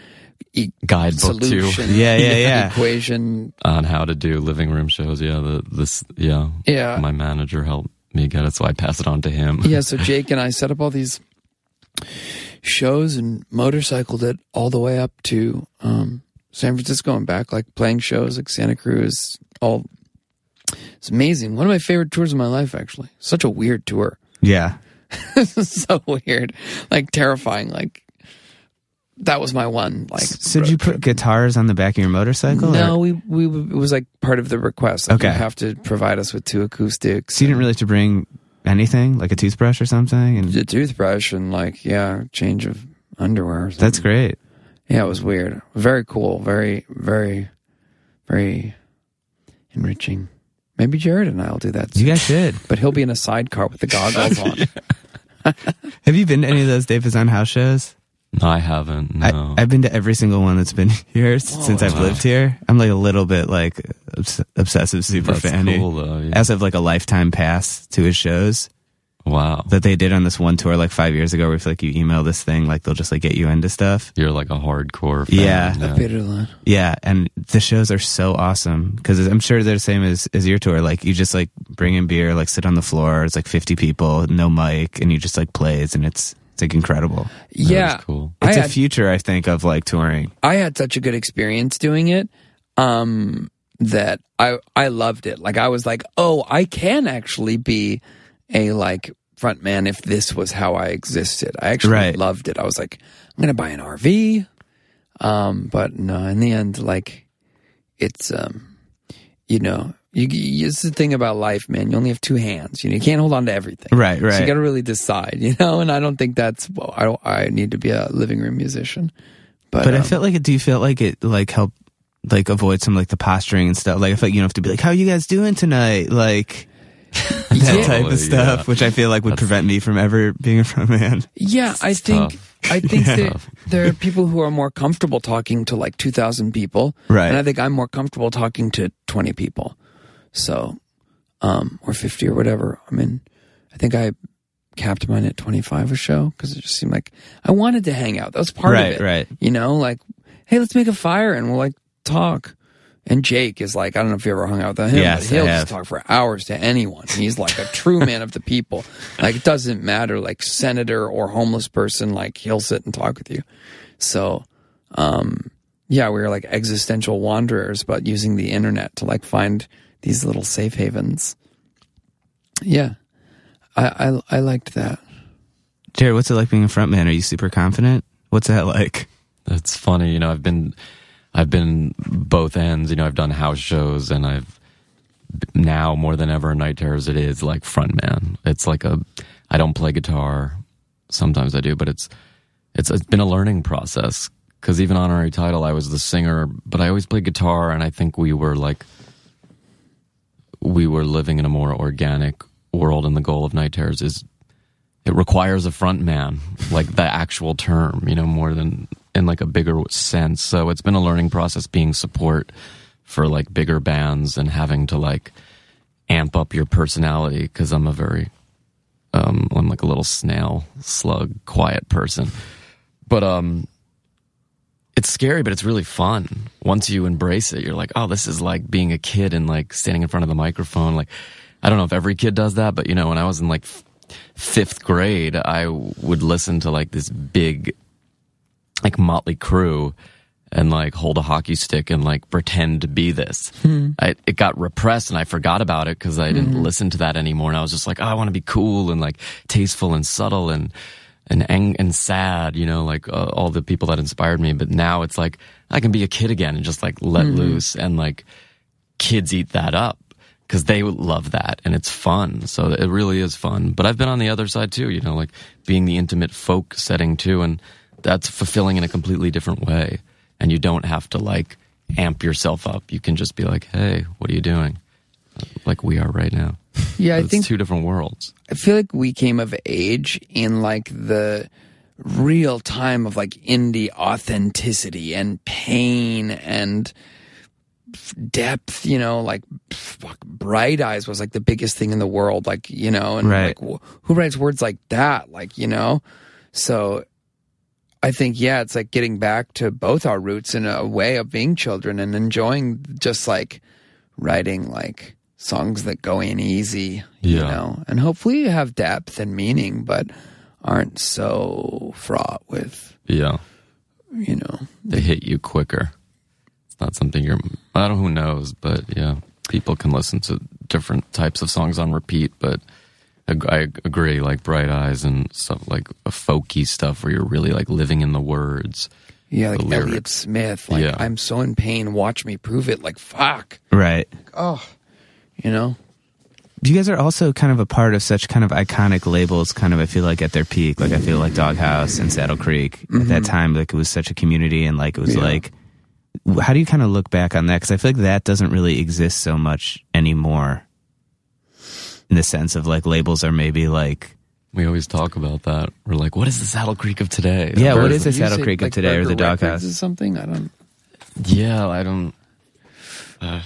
[SPEAKER 5] e-
[SPEAKER 4] Guidebook too.
[SPEAKER 3] Yeah, yeah, yeah.
[SPEAKER 5] Equation.
[SPEAKER 4] on how to do living room shows. Yeah, the this yeah.
[SPEAKER 5] Yeah.
[SPEAKER 4] My manager helped me get it, so I passed it on to him.
[SPEAKER 5] yeah, so Jake and I set up all these shows and motorcycled it all the way up to um, San Francisco and back, like playing shows like Santa Cruz. All it's amazing. One of my favorite tours of my life, actually. Such a weird tour.
[SPEAKER 3] yeah.
[SPEAKER 5] so weird, like terrifying. Like that was my one. Like
[SPEAKER 3] So did you put guitars on the back of your motorcycle?
[SPEAKER 5] No,
[SPEAKER 3] or-
[SPEAKER 5] we we it was like part of the request. Like,
[SPEAKER 3] Okay.
[SPEAKER 5] you have to provide us with two acoustics.
[SPEAKER 3] So you didn't really have to bring anything, like a toothbrush or something? And
[SPEAKER 5] a toothbrush and like yeah, change of underwear. Or
[SPEAKER 3] that's great.
[SPEAKER 5] Yeah, it was weird. Very cool. Very, very, very enriching. Maybe Jared and I will do that.
[SPEAKER 3] You guys should.
[SPEAKER 5] But he'll be in a sidecar with the goggles on.
[SPEAKER 3] Have you been to any of those Dave Bazan house shows?
[SPEAKER 4] No, I haven't. No.
[SPEAKER 3] I, I've been to every single one that's been here s- since I've
[SPEAKER 4] wow.
[SPEAKER 3] lived here. I'm like a little bit like obs- obsessive super
[SPEAKER 4] That's
[SPEAKER 3] fan.
[SPEAKER 4] cool though.
[SPEAKER 3] I
[SPEAKER 4] Yeah.
[SPEAKER 3] also have like a lifetime pass to his shows
[SPEAKER 4] Wow.
[SPEAKER 3] that they did on this one tour like five years ago. Where if like you email this thing, like they'll just like get you into stuff.
[SPEAKER 4] You're like a hardcore fan.
[SPEAKER 3] Yeah.
[SPEAKER 5] A bit of that.
[SPEAKER 3] Yeah, and the shows are so awesome because I'm sure they're the same as as your tour. Like you just like bring in beer, like sit on the floor. It's like 50 people, no mic, and you just like plays, and it's it's like incredible.
[SPEAKER 4] That was
[SPEAKER 5] Yeah.
[SPEAKER 4] cool.
[SPEAKER 3] It's
[SPEAKER 5] I
[SPEAKER 3] a
[SPEAKER 5] had,
[SPEAKER 3] future, I think, of like touring.
[SPEAKER 5] I had such a good experience doing it um, that I I loved it. Like I was like, oh, I can actually be a like front man if this was how I existed. I actually
[SPEAKER 3] Right.
[SPEAKER 5] loved it. I was like, I'm gonna buy an RV. Um, but no, in the end, like it's um, you know, you, you it's the thing about life, man. You only have two hands. You know, you can't hold on to everything.
[SPEAKER 3] Right,
[SPEAKER 5] So you got to really decide, you know. And I don't think that's. Well, I don't. I need to be a living room musician. But,
[SPEAKER 3] But I
[SPEAKER 5] um,
[SPEAKER 3] felt like it. Do you feel like it like help like avoid some like the posturing and stuff? Like I feel like you don't have to be like, "How you guys doing tonight?" Like that
[SPEAKER 5] Yeah.
[SPEAKER 3] type of stuff,
[SPEAKER 4] Yeah.
[SPEAKER 3] which I feel like would prevent me from ever being a front man.
[SPEAKER 5] Yeah, I think
[SPEAKER 4] tough.
[SPEAKER 5] I think
[SPEAKER 3] Yeah.
[SPEAKER 5] that there are people who are more comfortable talking to like two thousand people,
[SPEAKER 3] Right.
[SPEAKER 5] And I think I'm more comfortable talking to twenty people, so um, or fifty or whatever. I mean, I think I capped mine at twenty five a show because it just seemed like I wanted to hang out. That was part
[SPEAKER 3] Right,
[SPEAKER 5] of it,
[SPEAKER 3] right.
[SPEAKER 5] You know, like hey, let's make a fire and we'll like talk. And Jake is like, I don't know if you ever hung out with him,
[SPEAKER 3] Yes,
[SPEAKER 5] but he'll just talk for hours to anyone. He's like a true man of the people. Like it doesn't matter, like senator or homeless person, like he'll sit and talk with you. So, um, yeah, we were like existential wanderers, but using the internet to like find these little safe havens. yeah, I, I I liked that.
[SPEAKER 3] Jared, what's it like being a frontman? Are you super confident? What's that like?
[SPEAKER 4] It's funny, you know. I've been, I've been both ends. You know, I've done house shows, and I've now more than ever in Night Terrors. It is like frontman. It's like a. I don't play guitar. Sometimes I do, but it's it's it's been a learning process because even honorary title, I was the singer, but I always played guitar, and I think we were like we were living in a more organic world, and the goal of Night Terrors is it requires a front man, like the actual term, you know, more than in like a bigger sense. So it's been a learning process being support for like bigger bands and having to like amp up your personality because I'm a very um I'm like a little snail slug quiet person. But um it's scary, but it's really fun. Once you embrace it, you're like, oh, this is like being a kid and like standing in front of the microphone. Like, I don't know if every kid does that, but you know, when I was in like f- fifth grade, I would listen to like this big, like Motley Crue and like hold a hockey stick and like pretend to be this. Hmm. I, it got repressed and I forgot about it because I didn't hmm. listen to that anymore. And I was just like, oh, I want to be cool and like tasteful and subtle and and ang- and sad, you know, like uh, all the people that inspired me. But now it's like I can be a kid again and just like let loose and like kids eat that up because they love that and it's fun. So it really is fun. But I've been on the other side too, you know, like being the intimate folk setting too, and that's fulfilling in a completely different way. And you don't have to like amp yourself up. You can just be like, hey, what are you doing? Like we are right now.
[SPEAKER 5] Yeah, I
[SPEAKER 4] it's
[SPEAKER 5] think
[SPEAKER 4] two different worlds.
[SPEAKER 5] I feel like we came of age in like the real time of like indie authenticity and pain and depth, you know, like fuck, Bright Eyes was like the biggest thing in the world, like, you know, and
[SPEAKER 3] Right.
[SPEAKER 5] like wh- who writes words like that, like, you know? So I think yeah, it's like getting back to both our roots in a way of being children and enjoying just like writing like songs that go in easy, you
[SPEAKER 4] Yeah.
[SPEAKER 5] know, and hopefully you have depth and meaning, but aren't so fraught with,
[SPEAKER 4] Yeah.
[SPEAKER 5] you know,
[SPEAKER 4] they hit you quicker. It's not something you're. I don't. Who knows? But yeah, people can listen to different types of songs on repeat. But I, I agree, like Bright Eyes and stuff like a folky stuff where you're really like living in the words.
[SPEAKER 5] yeah, like
[SPEAKER 4] The
[SPEAKER 5] Elliott. Smith, like
[SPEAKER 4] Yeah.
[SPEAKER 5] I'm so in pain, watch me prove it, like fuck,
[SPEAKER 3] Right. Oh.
[SPEAKER 5] You know.
[SPEAKER 3] You guys are also kind of a part of such kind of iconic labels, kind of, I feel like at their peak. Like, I feel like Doghouse and Saddle Creek at that time, like, it was such a community and, like, it was
[SPEAKER 5] Yeah.
[SPEAKER 3] like, how do you kind of look back on that? Because I feel like that doesn't really exist so much anymore in the sense of, like, labels are maybe like,
[SPEAKER 4] We always talk about that. We're like, what is the Saddle Creek of today?
[SPEAKER 3] Yeah, what
[SPEAKER 4] Or-
[SPEAKER 3] is the Saddle
[SPEAKER 5] say,
[SPEAKER 3] Creek of
[SPEAKER 5] like,
[SPEAKER 3] today or the
[SPEAKER 5] Burger
[SPEAKER 3] Doghouse?
[SPEAKER 5] Records or something? I don't.
[SPEAKER 4] Yeah, I don't. Uh,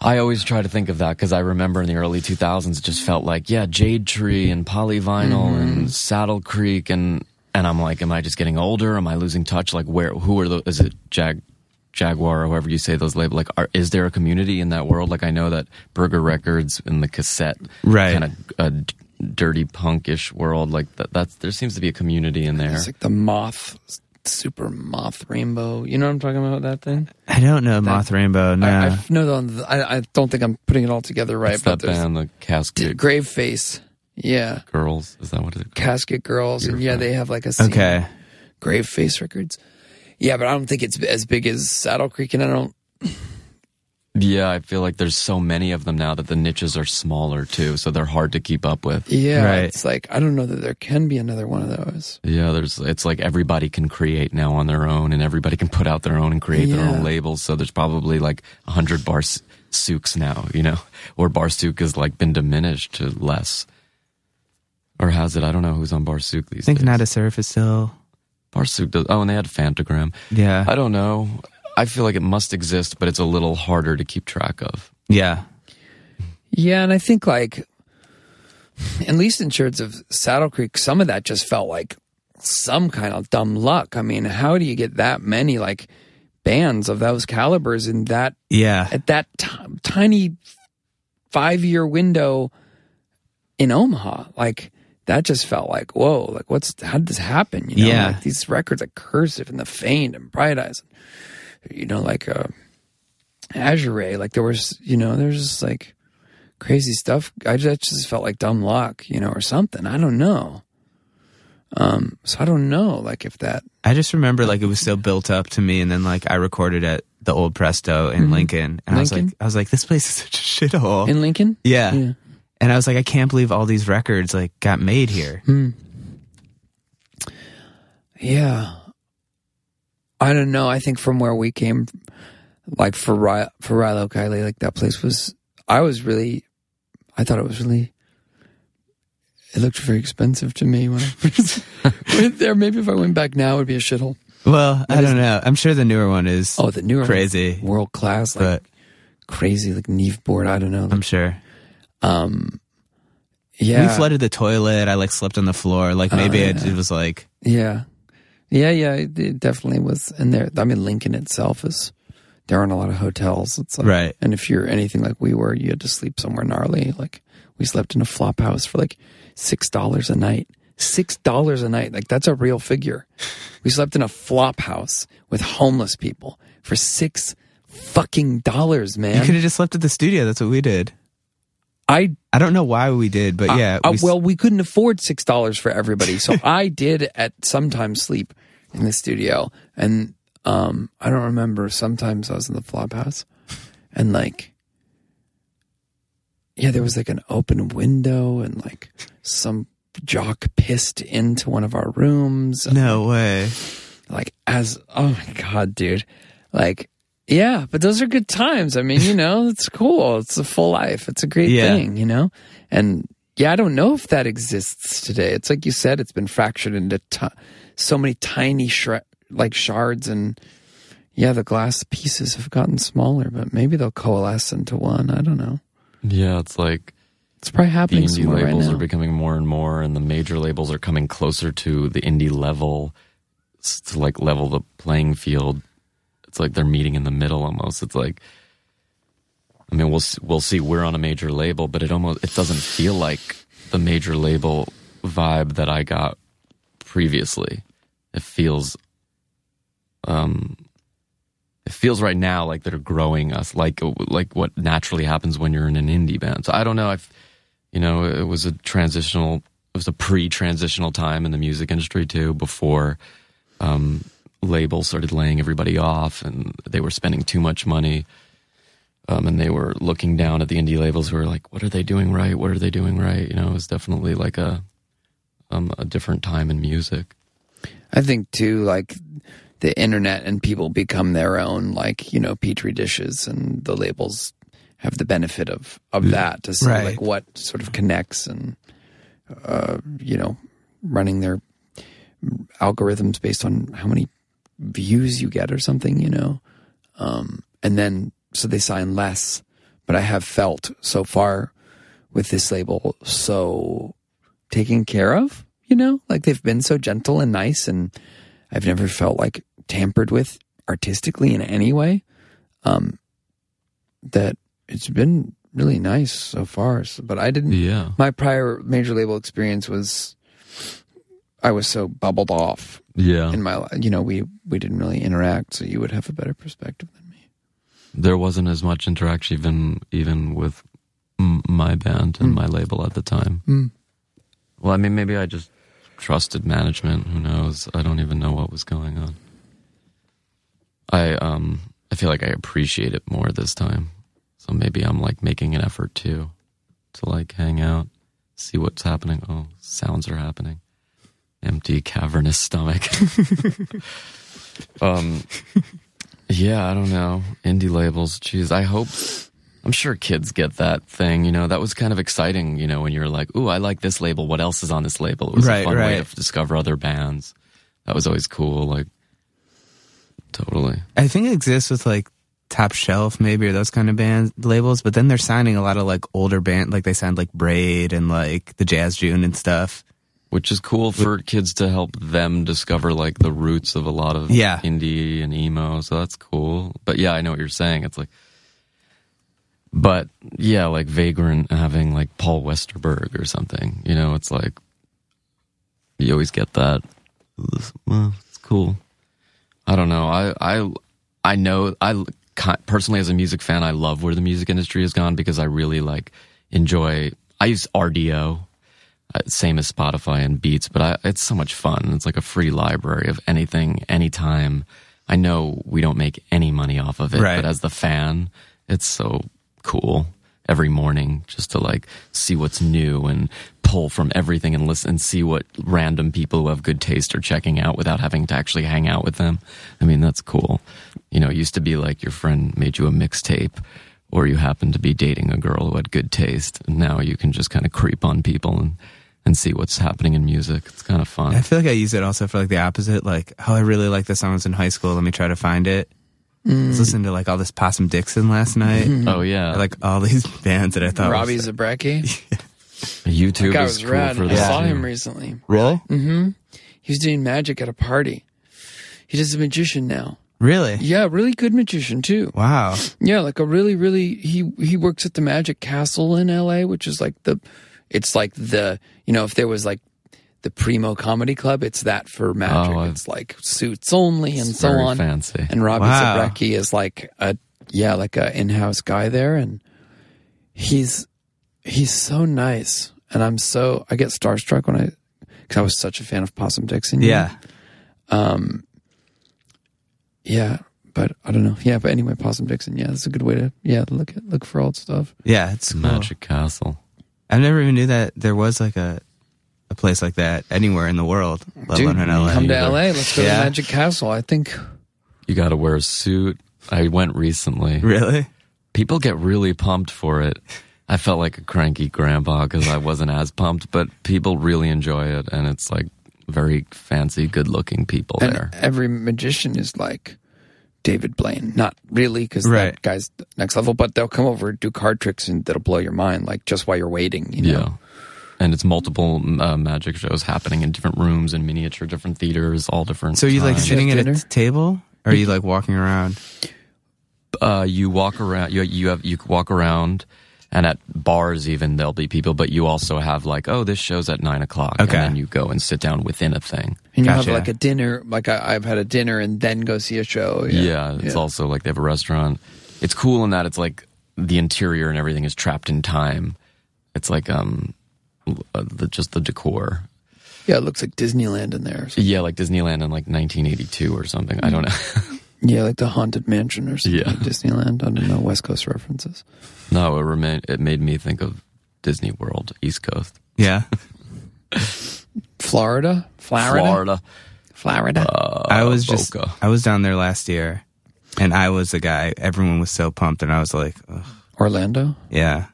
[SPEAKER 4] I always try to think of that because I remember in the early 2000s, it just felt like, yeah, Jade Tree and Polyvinyl and mm-hmm. Saddle Creek. And, and I'm like, am I just getting older? Am I losing touch? Like, where, who are the, is it Jag, Jaguar or whoever you say those label? Like, are, is there a community in that world? Like, I know that Burger Records in the cassette,
[SPEAKER 3] Right.
[SPEAKER 4] kind of a uh, d- dirty punkish world, like that, that's, there seems to be a community in there.
[SPEAKER 5] It's like the moth, super moth rainbow. You know what I'm talking about? That thing.
[SPEAKER 3] I don't know Moth Rainbow. No.
[SPEAKER 5] I, I no, no, I, I don't think I'm putting it all together right.
[SPEAKER 4] It's
[SPEAKER 5] but
[SPEAKER 4] that
[SPEAKER 5] there's
[SPEAKER 4] band, the Casket
[SPEAKER 5] Grave Face. Yeah,
[SPEAKER 4] Girls. Is that what it is?
[SPEAKER 5] Casket Girls, and yeah, they have like a scene.
[SPEAKER 3] okay.
[SPEAKER 5] Graveface Records. Yeah, but I don't think it's as big as Saddle Creek, and I don't.
[SPEAKER 4] Yeah, I feel like there's so many of them now that the niches are smaller too, so they're hard to keep up with.
[SPEAKER 5] Yeah,
[SPEAKER 3] Right.
[SPEAKER 5] it's like I don't know that there can be another one of those.
[SPEAKER 4] Yeah, there's it's like everybody can create now on their own, and everybody can put out their own and create their own labels. So there's probably like a hundred bar souks now, you know, or Barsuk has like been diminished to less, or has it? I don't know who's on Barsuk these
[SPEAKER 3] I think
[SPEAKER 4] days.
[SPEAKER 3] Nada Surf is still.
[SPEAKER 4] Barsuk does. Oh, and they had Phantogram.
[SPEAKER 3] Yeah.
[SPEAKER 4] I don't know. I feel like it must exist, but it's a little harder to keep track of.
[SPEAKER 3] Yeah.
[SPEAKER 5] Yeah, and I think like, at least in terms of Saddle Creek, some of that just felt like some kind of dumb luck. I mean, how do you get that many like bands of those calibers in that
[SPEAKER 3] Yeah.
[SPEAKER 5] at that ti- tiny five year window in Omaha? Like that just felt like whoa! Like what's how did this happen? You know,
[SPEAKER 3] Yeah.
[SPEAKER 5] like these records like Cursive and the Faint and Bright Eyes, you know, like uh, Azure Ray. Like there was, you know, there's just like crazy stuff. I just, just felt like dumb luck, you know, or something. I don't know. Um, so I don't know, like if that.
[SPEAKER 3] I just remember like it was so built up to me, and then like I recorded at the old Presto in Lincoln, and I was like, I was like, this place is such a shithole.
[SPEAKER 5] In Lincoln?
[SPEAKER 3] yeah.
[SPEAKER 5] Yeah.
[SPEAKER 3] and I was like, I can't believe all these records like got made here.
[SPEAKER 5] Yeah. I don't know. I think from where we came, like for Ry- for Rilo Kiley, like that place was. I was really, I thought it was really. It looked very expensive to me when I first went there. Maybe if I went back now, it would be a shithole.
[SPEAKER 3] Well, I don't know. I'm sure the newer one is.
[SPEAKER 5] Oh, the newer
[SPEAKER 3] Crazy.
[SPEAKER 5] world class, like
[SPEAKER 3] but
[SPEAKER 5] crazy, like Neve board. I don't know.
[SPEAKER 3] I'm sure.
[SPEAKER 5] Um, yeah,
[SPEAKER 3] We flooded the toilet. I like slept on the floor. Like maybe it, it was like
[SPEAKER 5] Yeah, yeah, yeah. It, it definitely was. And there, I mean, Lincoln itself is. There aren't a lot of hotels. It's like,
[SPEAKER 3] Right.
[SPEAKER 5] And if you're anything like we were, you had to sleep somewhere gnarly. Like we slept in a flop house for like six dollars a night. Six dollars a night. Like that's a real figure. We slept in a flop house with homeless people for six fucking dollars, man.
[SPEAKER 3] you could have just slept at the studio. That's what we did.
[SPEAKER 5] I
[SPEAKER 3] I don't know why we did, but yeah. We s-
[SPEAKER 5] well, we couldn't afford six dollars for everybody, so I did at sometimes sleep in the studio, and um, I don't remember. Sometimes I was in the flop house, and like, yeah, there was like an open window, and like some jock pissed into one of our rooms.
[SPEAKER 3] no way.
[SPEAKER 5] like as oh my god, dude, like. Yeah, but those are good times. I mean, you know, it's cool. It's a full life. It's a great
[SPEAKER 3] Yeah.
[SPEAKER 5] thing, you know? And yeah, I don't know if that exists today. It's like you said, it's been fractured into ti so many tiny shre- like shards and yeah, the glass pieces have gotten smaller, but maybe they'll coalesce into one. I don't know.
[SPEAKER 4] Yeah, it's like
[SPEAKER 5] It's probably
[SPEAKER 4] the
[SPEAKER 5] happening
[SPEAKER 4] indie
[SPEAKER 5] somewhere right
[SPEAKER 4] labels
[SPEAKER 5] now.
[SPEAKER 4] are becoming more and more, and the major labels are coming closer to the indie level to like level the playing field. It's like they're meeting in the middle almost. It's like, I mean, we'll we'll see. We're on a major label, but it almost it doesn't feel like the major label vibe that I got previously. It feels, um, it feels right now like they're growing us, like like what naturally happens when you're in an indie band. So I don't know if you know it was a transitional, it was a pre-transitional time in the music industry too, before um, labels started laying everybody off and they were spending too much money. Um, and they were looking down at the indie labels who were like, "What are they doing right? What are they doing right?" You know, it was definitely like a um, a different time in music.
[SPEAKER 5] I think too, like the internet and people become their own, like you know, petri dishes, and the labels have the benefit of of that to see
[SPEAKER 3] Right.
[SPEAKER 5] like what sort of connects and uh, you know, running their algorithms based on how many views you get or something, you know, um, and then so they sign less. But I have felt so far with this label so taken care of, you know, like they've been so gentle and nice, and I've never felt like tampered with artistically in any way. Um, that it's been really nice so far. So, but I didn't.
[SPEAKER 4] Yeah,
[SPEAKER 5] My prior major label experience was I was so bubbled off
[SPEAKER 4] yeah.
[SPEAKER 5] in my you know we we didn't really interact, so you would have a better perspective than me.
[SPEAKER 4] there wasn't as much interaction even even with m- my band and my label at the time.
[SPEAKER 5] Mm.
[SPEAKER 4] Well, I mean, maybe I just trusted management. Who knows? I don't even know what was going on. I um I feel like I appreciate it more this time. So maybe I'm like making an effort too to like hang out, see what's happening. Oh, sounds are happening. Empty cavernous stomach. um yeah, I don't know. Indie labels, geez, I hope I'm sure kids get that thing, you know. That was kind of exciting, you know, when you're like, "Ooh, I like this label. What else is on this label?" It was
[SPEAKER 3] Right,
[SPEAKER 4] a fun way to discover other bands. That was always cool. Like, totally.
[SPEAKER 3] I think it exists with like Top Shelf maybe or those kind of band labels, but then they're signing a lot of like older band like they signed like Braid and like the Jazz June and stuff.
[SPEAKER 4] Which is cool for kids to help them discover like the roots of a lot of
[SPEAKER 3] Yeah.
[SPEAKER 4] indie and emo. So that's cool. But yeah, I know what you're saying. It's like, but yeah, like Vagrant having like Paul Westerberg or something. You know, it's like you always get that. Well, it's cool. I don't know. I I I know I personally as a music fan, I love where the music industry has gone because I really like enjoy. I use Rdio, uh, same as Spotify and Beats, but I, it's so much fun. It's like a free library of anything, anytime. I know we don't make any money off of it,
[SPEAKER 3] Right.
[SPEAKER 4] but as the fan, it's so cool every morning just to like see what's new and pull from everything and listen and see what random people who have good taste are checking out without having to actually hang out with them. I mean, that's cool. You know, it used to be like your friend made you a mixtape or you happened to be dating a girl who had good taste. And now you can just kind of creep on people and, and see what's happening in music. It's kind of fun.
[SPEAKER 3] I feel like I use it also for like the opposite. Like, oh, I really like this song. Was in high school. Let me try to find it. I was listening to like all this Possum Dixon last night.
[SPEAKER 4] Oh yeah,
[SPEAKER 3] Like all these bands that I thought.
[SPEAKER 5] Robbie
[SPEAKER 3] was,
[SPEAKER 5] Zabrecky.
[SPEAKER 4] YouTube
[SPEAKER 5] That guy
[SPEAKER 4] is
[SPEAKER 5] was
[SPEAKER 4] cool
[SPEAKER 5] rad.
[SPEAKER 4] for
[SPEAKER 5] I
[SPEAKER 4] that.
[SPEAKER 5] saw him recently.
[SPEAKER 3] really, hmm
[SPEAKER 5] He was doing magic at a party. He does a magician now.
[SPEAKER 3] really,
[SPEAKER 5] Yeah, really good magician too.
[SPEAKER 3] wow.
[SPEAKER 5] Yeah, like a really, really he he works at the Magic Castle in LA, which is like the it's like the you know, if there was like the Primo Comedy Club, it's that for magic.
[SPEAKER 4] Oh,
[SPEAKER 5] it's like suits only and
[SPEAKER 4] It's
[SPEAKER 5] so
[SPEAKER 4] very
[SPEAKER 5] on.
[SPEAKER 4] fancy.
[SPEAKER 5] And Robbie
[SPEAKER 3] Wow.
[SPEAKER 5] Zabrecky is like a yeah, like a in-house guy there and he's he's so nice and I'm so I get starstruck when I cuz I was such a fan of Possum Dixon.
[SPEAKER 3] Yeah,
[SPEAKER 5] Um, yeah, but I don't know. Yeah, but anyway, Possum Dixon. Yeah, that's a good way to yeah look at look for old stuff.
[SPEAKER 3] yeah. It's cool.
[SPEAKER 4] Magic Castle.
[SPEAKER 3] I never even knew that there was like a a place like that anywhere in the world, let
[SPEAKER 5] Dude,
[SPEAKER 3] alone in LA.
[SPEAKER 5] come to
[SPEAKER 4] either.
[SPEAKER 5] LA. Let's go
[SPEAKER 3] Yeah.
[SPEAKER 5] to Magic Castle. I think.
[SPEAKER 4] You got to wear a suit. I went recently.
[SPEAKER 3] Really?
[SPEAKER 4] People get really pumped for it. I felt like a cranky grandpa because I wasn't as pumped, but people really enjoy it, and it's like very fancy, good-looking people
[SPEAKER 5] And
[SPEAKER 4] there.
[SPEAKER 5] every magician is like David Blaine. Not really, because
[SPEAKER 3] Right.
[SPEAKER 5] that guy's next level. But they'll come over do card tricks and that'll blow your mind. Like just while you're waiting. You know?
[SPEAKER 4] Yeah. And it's multiple uh, magic shows happening in different rooms and miniature, different theaters, all different.
[SPEAKER 3] So you like
[SPEAKER 4] times.
[SPEAKER 3] sitting at a table, or are you like walking around?
[SPEAKER 4] uh, you walk around. You you have you walk around, and at bars even there'll be people, but you also have like, oh, this show's at nine o'clock,
[SPEAKER 3] Okay.
[SPEAKER 4] and then you go and sit down within a thing.
[SPEAKER 5] And you
[SPEAKER 3] Gotcha.
[SPEAKER 5] have like a dinner. Like I, I've had a dinner and then go see a show.
[SPEAKER 4] Yeah, it's also like they have a restaurant. It's cool in that it's like the interior and everything is trapped in time. It's like um, uh, the, just the decor.
[SPEAKER 5] yeah. It looks like Disneyland in there.
[SPEAKER 4] Yeah, like Disneyland in like 1982 or something. I don't know.
[SPEAKER 5] Yeah, like the haunted mansion or something.
[SPEAKER 4] Yeah.
[SPEAKER 5] like Disneyland. I don't know West Coast references.
[SPEAKER 4] no, it remain. It made me think of Disney World, East Coast,
[SPEAKER 3] Yeah,
[SPEAKER 5] Florida, Florida,
[SPEAKER 4] Florida.
[SPEAKER 5] Florida.
[SPEAKER 4] Uh,
[SPEAKER 3] I was just
[SPEAKER 4] Boca.
[SPEAKER 3] I was down there last year, and I was the guy. Everyone was so pumped, and I was like, Ugh.
[SPEAKER 5] Orlando.
[SPEAKER 3] yeah.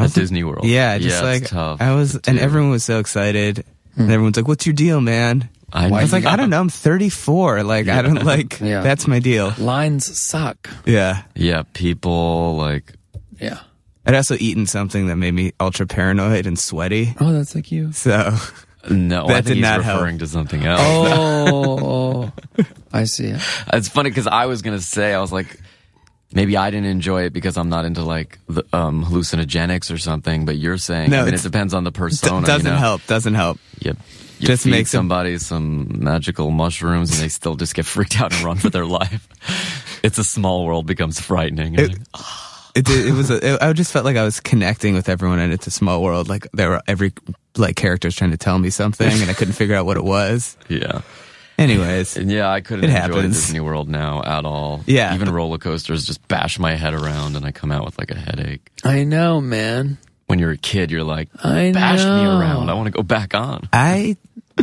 [SPEAKER 3] I
[SPEAKER 4] At
[SPEAKER 3] was
[SPEAKER 4] Disney World.
[SPEAKER 3] Yeah, just
[SPEAKER 4] it's
[SPEAKER 3] like
[SPEAKER 4] tough
[SPEAKER 3] I was,
[SPEAKER 4] to
[SPEAKER 3] and
[SPEAKER 4] do.
[SPEAKER 3] everyone was so excited, hmm. and everyone's like, "What's your deal, man?"
[SPEAKER 4] I,
[SPEAKER 3] I was like, "I don't know. I'm 34. Like, I don't like.
[SPEAKER 5] Yeah.
[SPEAKER 3] That's my deal."
[SPEAKER 5] Lines suck.
[SPEAKER 3] Yeah.
[SPEAKER 4] Yeah, people like
[SPEAKER 5] Yeah.
[SPEAKER 3] I'd also eaten something that made me ultra paranoid and sweaty.
[SPEAKER 5] Oh, that's like you.
[SPEAKER 3] So
[SPEAKER 4] no.
[SPEAKER 3] That
[SPEAKER 4] I
[SPEAKER 3] did
[SPEAKER 4] he's
[SPEAKER 3] not help.
[SPEAKER 4] referring to something else.
[SPEAKER 5] Oh, I see it.
[SPEAKER 4] It's funny because I was gonna say I was like, maybe I didn't enjoy it because I'm not into like the, um, hallucinogenics or something. But you're saying,
[SPEAKER 3] No,
[SPEAKER 4] I mean, it depends on the
[SPEAKER 3] d-
[SPEAKER 4] persona.
[SPEAKER 3] doesn't
[SPEAKER 4] you know?
[SPEAKER 3] help. Doesn't help.
[SPEAKER 4] Yep. you
[SPEAKER 3] Just
[SPEAKER 4] feed
[SPEAKER 3] makes 'em-
[SPEAKER 4] somebody some magical mushrooms and they still just get freaked out and run for their life. It's a small world becomes frightening.
[SPEAKER 3] It- It, it was. A, it, I just felt like I was connecting with everyone, and it's a small world. Like there were every like characters trying to tell me something, and I couldn't figure out what it was.
[SPEAKER 4] yeah.
[SPEAKER 3] Anyways,
[SPEAKER 4] And yeah, I couldn't
[SPEAKER 3] It
[SPEAKER 4] enjoy
[SPEAKER 3] happens.
[SPEAKER 4] Disney World now at all.
[SPEAKER 3] Yeah.
[SPEAKER 4] Even roller coasters just bash my head around and I come out with like a headache.
[SPEAKER 5] I know, man.
[SPEAKER 4] When you're a kid, you're like,
[SPEAKER 5] I
[SPEAKER 4] bash me around. I want to go back on.
[SPEAKER 3] I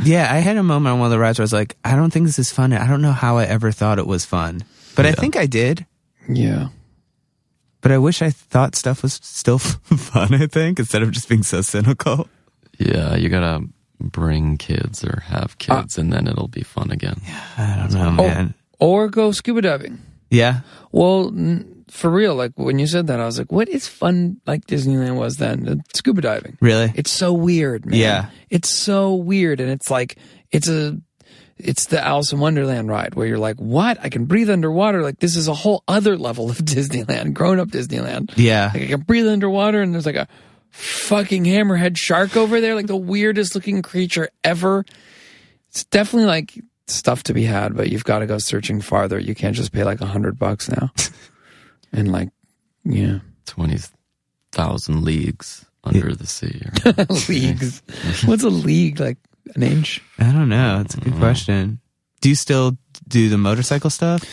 [SPEAKER 3] yeah, I had a moment on one of the rides where I was like, I don't think this is fun. I don't know how I ever thought it was fun, but I think I did.
[SPEAKER 5] Yeah.
[SPEAKER 3] But I wish I thought stuff was still fun. I think instead of just being so cynical.
[SPEAKER 4] Yeah, you gotta bring kids or have kids, and then it'll be fun again.
[SPEAKER 3] I don't know,
[SPEAKER 5] Oh,
[SPEAKER 3] man.
[SPEAKER 5] or go scuba diving.
[SPEAKER 3] Yeah,
[SPEAKER 5] Well, n- for real, like when you said that, I was like, what is fun like Disneyland was then? Uh, Scuba diving.
[SPEAKER 3] really.
[SPEAKER 5] It's so weird, man.
[SPEAKER 3] Yeah.
[SPEAKER 5] It's so weird. And it's like, it's a, it's the Alice in Wonderland ride where you're like, what? I can breathe underwater. Like this is a whole other level of Disneyland, grown up Disneyland.
[SPEAKER 3] Yeah,
[SPEAKER 5] Like I can breathe underwater and there's like a fucking hammerhead shark over there, like the weirdest looking creature ever. It's definitely like stuff to be had, but you've got to go searching farther. You can't just pay like a hundred bucks now. and like, yeah.
[SPEAKER 4] Twenty thousand leagues under the sea.
[SPEAKER 5] Leagues. What's a league? Like an inch?
[SPEAKER 3] I don't know. It's a good question. Do you still do the motorcycle stuff?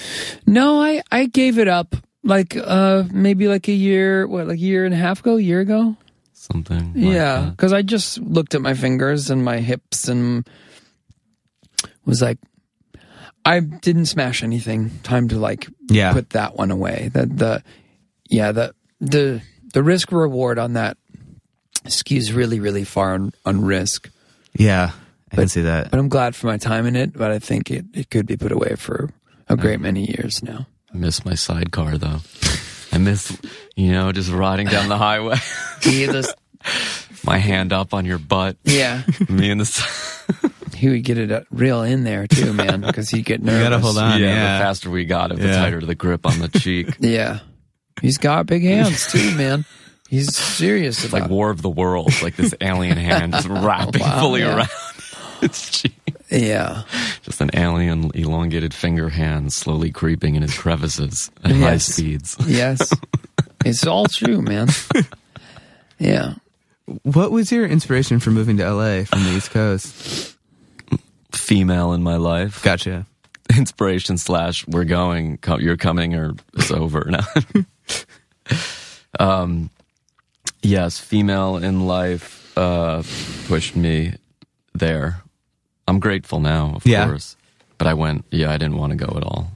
[SPEAKER 5] No, I I gave it up. Like uh maybe like a year, what like a year and a half ago, a year ago.
[SPEAKER 4] Something. like
[SPEAKER 5] yeah, because I just looked at my fingers and my hips and was like, I didn't smash anything. Time to like
[SPEAKER 3] Yeah.
[SPEAKER 5] put that one away. The the yeah the the the risk reward on that skews really really far on, on risk.
[SPEAKER 3] Yeah, I can see that.
[SPEAKER 5] But I'm glad for my time in it. But I think it it could be put away for a great many years now.
[SPEAKER 4] I miss my sidecar though. I miss, you know, just riding down the highway,
[SPEAKER 5] He just
[SPEAKER 4] my hand up on your butt,
[SPEAKER 5] yeah.
[SPEAKER 4] me and the. s-
[SPEAKER 5] He would get it uh, real in there too, man, because he'd get nervous.
[SPEAKER 3] gotta hold on.
[SPEAKER 4] yeah,
[SPEAKER 3] yeah.
[SPEAKER 4] the faster we got it, the
[SPEAKER 3] Yeah.
[SPEAKER 4] tighter the grip on the cheek.
[SPEAKER 5] Yeah, he's got big hands too, man. He's serious
[SPEAKER 4] It's
[SPEAKER 5] about
[SPEAKER 4] like War of the Worlds, like this alien hand just wrapping
[SPEAKER 5] Wow,
[SPEAKER 4] fully
[SPEAKER 5] yeah.
[SPEAKER 4] around its cheek.
[SPEAKER 5] It. Yeah,
[SPEAKER 4] Just an alien elongated finger hand slowly creeping in his crevices at high speeds.
[SPEAKER 5] yes, it's all true, man. Yeah,
[SPEAKER 3] What was your inspiration for moving to LA from the East Coast?
[SPEAKER 4] Female in my life.
[SPEAKER 3] Gotcha.
[SPEAKER 4] inspiration slash we're going you're coming or it's over now um yes female in life uh pushed me there i'm grateful now of
[SPEAKER 3] Yeah.
[SPEAKER 4] course but i went yeah i didn't want to go at all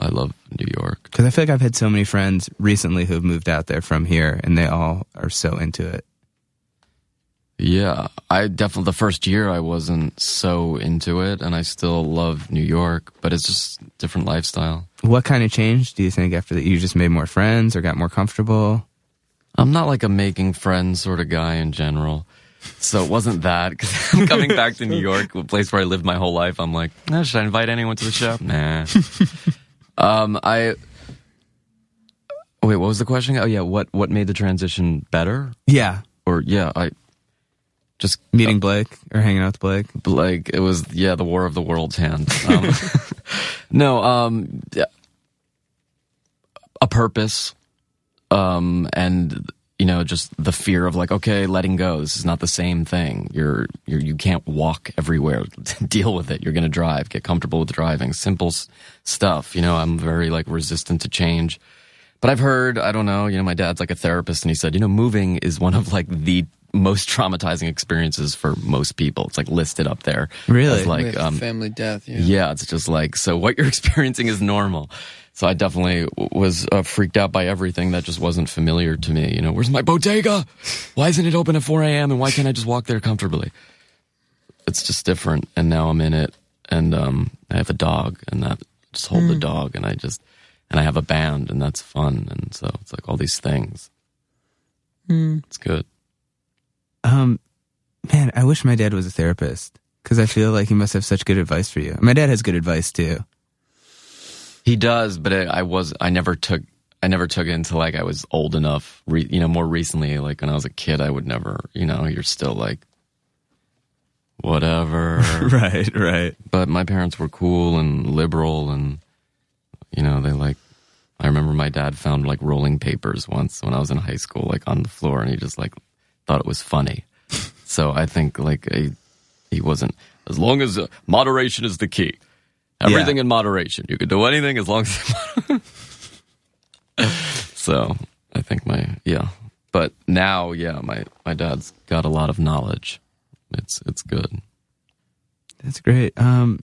[SPEAKER 4] i love new york
[SPEAKER 3] Because I feel like I've had so many friends recently who've moved out there from here, and they all are so into it.
[SPEAKER 4] yeah i definitely the first year i wasn't so into it and i still love new york but it's just different lifestyle
[SPEAKER 3] What kind of change do you think after that? You just made more friends or got more comfortable?
[SPEAKER 4] I'm not like a making friends sort of guy in general. So it wasn't that because I'm coming back to New York, a place where I lived my whole life. I'm like, "Eh, should I invite anyone to the show? Nah. um, I wait. What was the question? Oh yeah, what what made the transition better?
[SPEAKER 3] Yeah,
[SPEAKER 4] Or yeah, I just
[SPEAKER 3] meeting Blake or hanging out with Blake.
[SPEAKER 4] like it was yeah the war of the world's hand um, no um yeah. a purpose um and you know just the fear of like okay letting go this is not the same thing. You're you're you can't walk everywhere deal with it. You're going to drive get comfortable with driving. Simple s- stuff you know i'm very like resistant to change. But I've heard, I don't know, you know, my dad's like a therapist and he said, you know, moving is one of like the most traumatizing experiences for most people. It's like listed up there.
[SPEAKER 3] Really?
[SPEAKER 4] as, like,
[SPEAKER 5] With
[SPEAKER 4] um,
[SPEAKER 5] family death. Yeah.
[SPEAKER 4] yeah, it's just like, so what you're experiencing is normal. So I definitely was uh, freaked out by everything that just wasn't familiar to me. You know, where's my bodega? Why isn't it open at 4 a.m. and why can't I just walk there comfortably? It's just different. And now I'm in it and, um, I have a dog and that just hold the dog and I just, and I have a band and that's fun. And so it's like all these things. It's good.
[SPEAKER 3] Um, man, I wish my dad was a therapist because I feel like he must have such good advice for you. My dad has good advice too.
[SPEAKER 4] He does, but I, I was I never took I never took it until like I was old enough. Re, you know, more recently, like when I was a kid, I would never. You know, you're still like whatever.
[SPEAKER 3] right, right.
[SPEAKER 4] but my parents were cool and liberal, and you know, they like. I remember my dad found like rolling papers once when I was in high school, like on the floor, and he just like thought it was funny. so I think like he, he wasn't as long as uh, moderation is the key. Everything
[SPEAKER 3] Yeah.
[SPEAKER 4] in moderation. You can do anything as long as. so I think my yeah, but now yeah, my my dad's got a lot of knowledge. It's it's good.
[SPEAKER 3] That's great. Um,